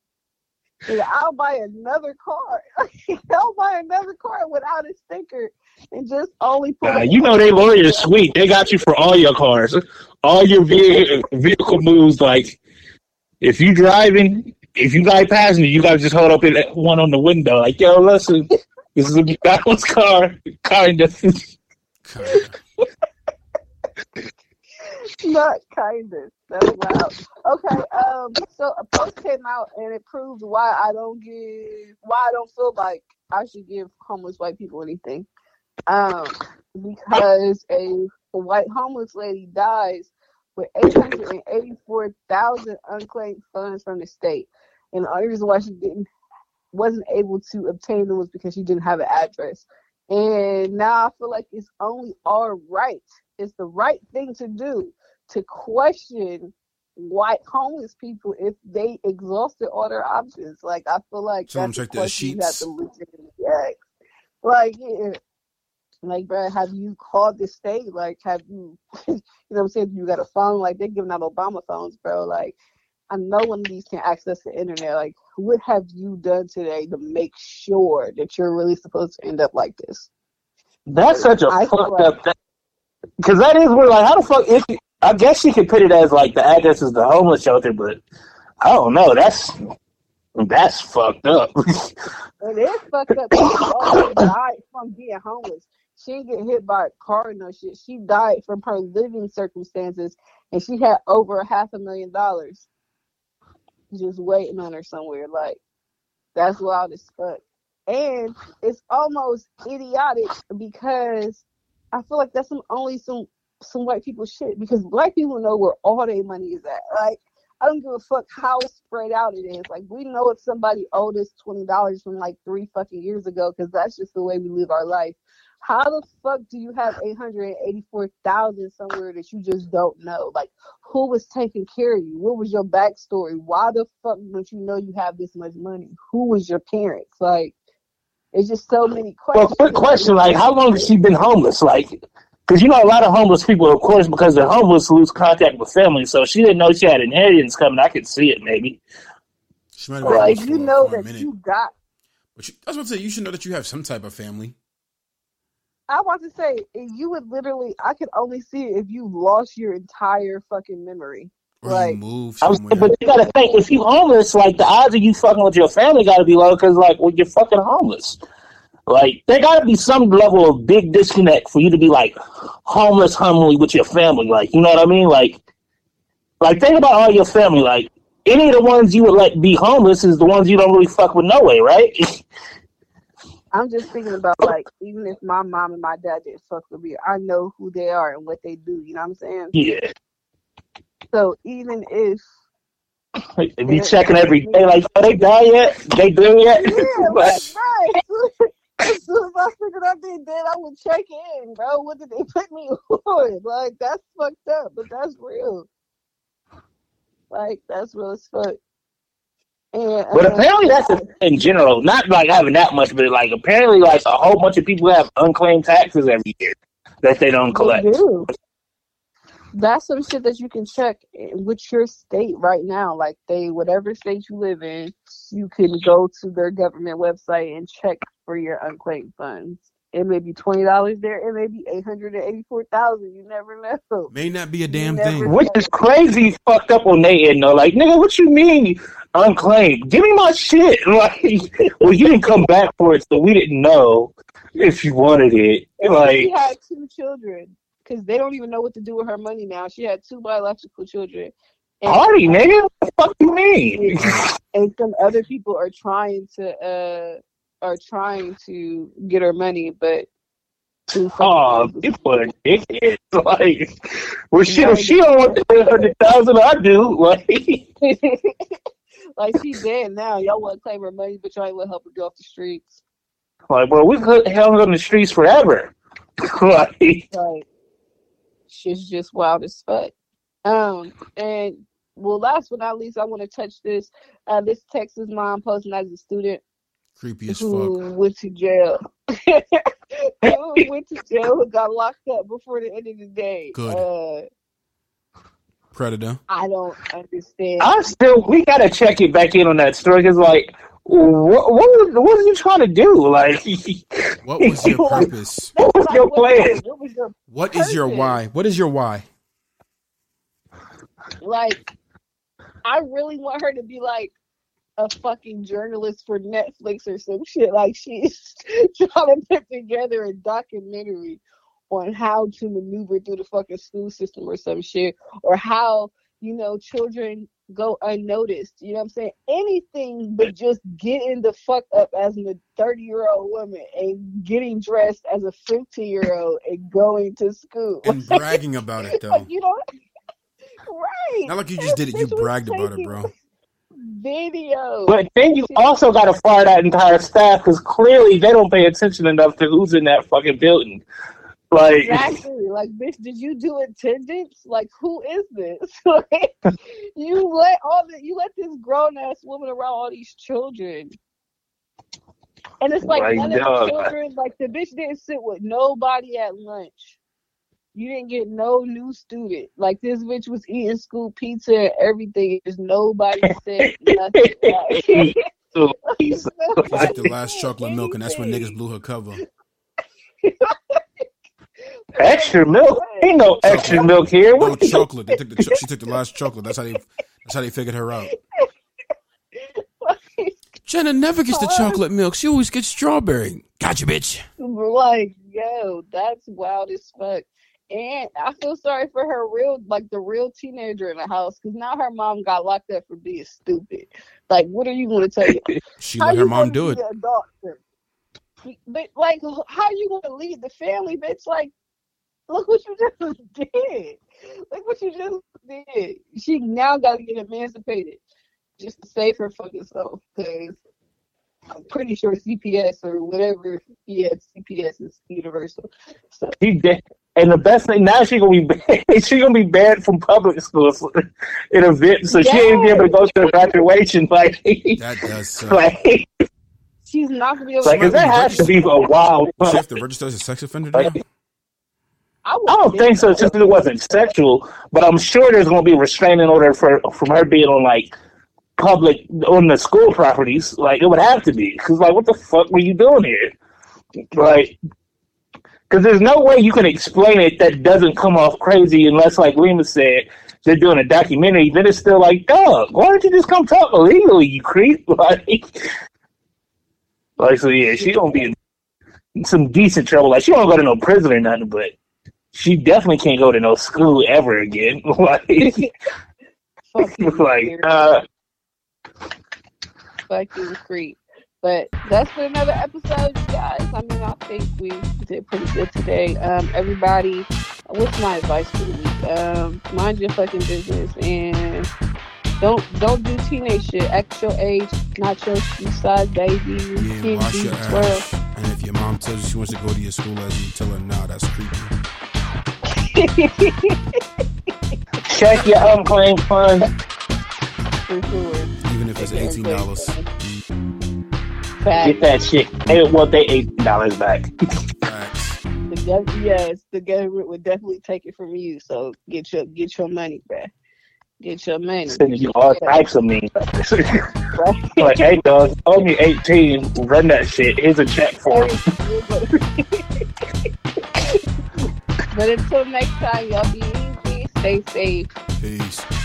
I'll buy another car. I'll buy another car without a sticker and just only put. Uh, you know they lawyers sweet. They got you for all your cars, all your vehicle, vehicle moves. Like if you driving, if you got passenger, you guys just hold up one on the window. Like yo, listen, this is a McDonald's car, kind of. Not kind of. That's loud. Okay, um, so a post came out and it proves why I don't give, why I don't feel like I should give homeless white people anything. Um, because a white homeless lady dies with 884,000 unclaimed funds from the state. And the only reason why she didn't wasn't able to obtain them was because she didn't have an address. And now I feel like it's only our right. It's the right thing to do to question white homeless people if they exhausted all their options. Like I feel like Someone that's their sheets. Like yeah. Like, bro, have you called the state? Like, have you, you know what I'm saying? You got a phone? Like, they're giving out Obama phones, bro. Like, I know one of these can access the internet. Like, what have you done today to make sure that you're really supposed to end up like this? That's such a I fucked like, up. Because that is where, like, how the fuck? If I guess you could put it as like the address is the homeless shelter, but I don't know. That's that's fucked up. it is fucked up. People died from being homeless. She didn't get hit by a car no shit. She died from her living circumstances, and she had over half a million dollars just waiting on her somewhere. Like that's wild as fuck. And it's almost idiotic because I feel like that's some only some some white people shit because black people know where all their money is at. Like I don't give a fuck how spread out it is. Like we know if somebody owed us twenty dollars from like three fucking years ago because that's just the way we live our life. How the fuck do you have 884,000 somewhere that you just don't know? Like, who was taking care of you? What was your backstory? Why the fuck don't you know you have this much money? Who was your parents? Like, it's just so many questions. Well, quick question: Like, how long has she been homeless? Like, because you know a lot of homeless people, of course, because they're homeless, lose contact with family. So she didn't know she had inheritance coming. I could see it, maybe. She might have like, you know that you got. But you, I was going to say, you should know that you have some type of family. I want to say you would literally. I could only see it if you lost your entire fucking memory. Or like, move was, but you gotta think if you're homeless, like the odds of you fucking with your family gotta be low because like well you're fucking homeless. Like there gotta be some level of big disconnect for you to be like homeless humbly with your family. Like you know what I mean? Like like think about all your family. Like any of the ones you would let be homeless is the ones you don't really fuck with no way, right? I'm just thinking about oh. like even if my mom and my dad didn't fuck with me, I know who they are and what they do. You know what I'm saying? Yeah. So even if like, be checking every day, like, are they die yet? They do yet? Yeah, right, right. as soon as I figured out they did, I would check in, bro. What did they put me on? Like that's fucked up, but that's real. Like that's real as fuck. And, but uh, apparently that's a, in general, not like having that much, but like apparently like a whole bunch of people have unclaimed taxes every year that they don't collect. They do. That's some shit that you can check eh, with your state right now. Like they, whatever state you live in, you can go to their government website and check for your unclaimed funds. It may be twenty dollars there. It may be eight hundred and eighty-four thousand. You never know. May not be a damn thing. Know. Which is crazy, fucked up on their end though. Like, nigga, what you mean unclaimed? Give me my shit. Like, well, you didn't come back for it, so we didn't know if you wanted it. Like, she had two children because they don't even know what to do with her money now. She had two biological children. And, Party, nigga. What the fuck you mean? And some other people are trying to uh are trying to get her money, but Oh, are dickheads. Like, well, shit, if she don't want the hundred thousand, I do. Like, like she's dead now. Y'all want to claim her money, but y'all ain't want to help her get off the streets. Like, well, we could held on the streets forever. like. Shit's just wild as fuck. Um, and well, last but not least, I want to touch this. Uh, this Texas mom posting as a student Creepy as who fuck. went to jail. who went to jail who got locked up before the end of the day. Good. Uh, Predator. I don't understand. I still, we gotta check it back in on that story because, like, what, what, was, what was you trying to do? Like, what was your purpose? What was your plan? What, was your what is your why? What is your why? Like, I really want her to be like, a fucking journalist for Netflix or some shit. Like she's trying to put together a documentary on how to maneuver through the fucking school system or some shit, or how you know children go unnoticed. You know what I'm saying? Anything but just getting the fuck up as a 30 year old woman and getting dressed as a 15 year old and going to school and bragging about it though. you know, right? Not like you just did it. You bragged about it, bro video. But then you also got to fire that entire staff because clearly they don't pay attention enough to who's in that fucking building. Like exactly, like bitch, did you do attendance? Like, who is this? you let all the you let this grown ass woman around all these children. And it's like none of the children, like the bitch didn't sit with nobody at lunch. You didn't get no new student. Like this bitch was eating school pizza and everything. There's nobody said nothing. she took the last chocolate milk, and that's when niggas blew her cover. extra milk? Ain't no extra milk here. No chocolate. They took the cho- she took the last chocolate. That's how they. That's how they figured her out. Jenna never gets the chocolate milk. She always gets strawberry. Gotcha, bitch. Like, yo, that's wild as fuck. And I feel sorry for her real, like the real teenager in the house, because now her mom got locked up for being stupid. Like, what are you going to tell you? she let her mom do it. But like, how you going to lead the family, bitch? Like, look what you just did. Look what you just did. She now got to get emancipated just to save her fucking self, because I'm pretty sure CPS or whatever. Yeah, CPS is universal. So he did. And the best thing now she gonna be banned, she gonna be banned from public schools in a bit, so yes. she ain't be able to go to the graduation. Like that does suck. Like, she's not gonna be able. To Like, to that has to be a wild. She have to register as a sex offender. Like, I, I, don't think so. Just it wasn't sexual, but I'm sure there's gonna be a restraining order for from her being on like public on the school properties. Like it would have to be because like what the fuck were you doing here? Like because there's no way you can explain it that doesn't come off crazy unless, like Lima said, they're doing a documentary. Then it's still like, dog, why don't you just come talk illegally, you creep? Like, like so yeah, she don't be in some decent trouble. Like she don't go to no prison or nothing, but she definitely can't go to no school ever again. like like, uh, Fuck you, creep. But that's been another episode, you guys. I mean, I think we did pretty good today. Um, everybody, what's my advice for the week? Um, mind your fucking business and don't don't do teenage shit. Act your age, not your size, baby. Yeah, can't wash your 12. ass. And if your mom tells you she wants to go to your school as you tell her no, that's creepy. check your unclaimed funds. For sure. Even if it's eighteen dollars. Get that shit. They want their eighteen dollars back. Facts. The gov- yes, the government would definitely take it from you. So get your get your money back. Get your money. Sending you all types of memes. Right? like, hey, dog, only 18. Run that shit. Here's a check for him. but until next time, y'all be easy, stay safe. Peace.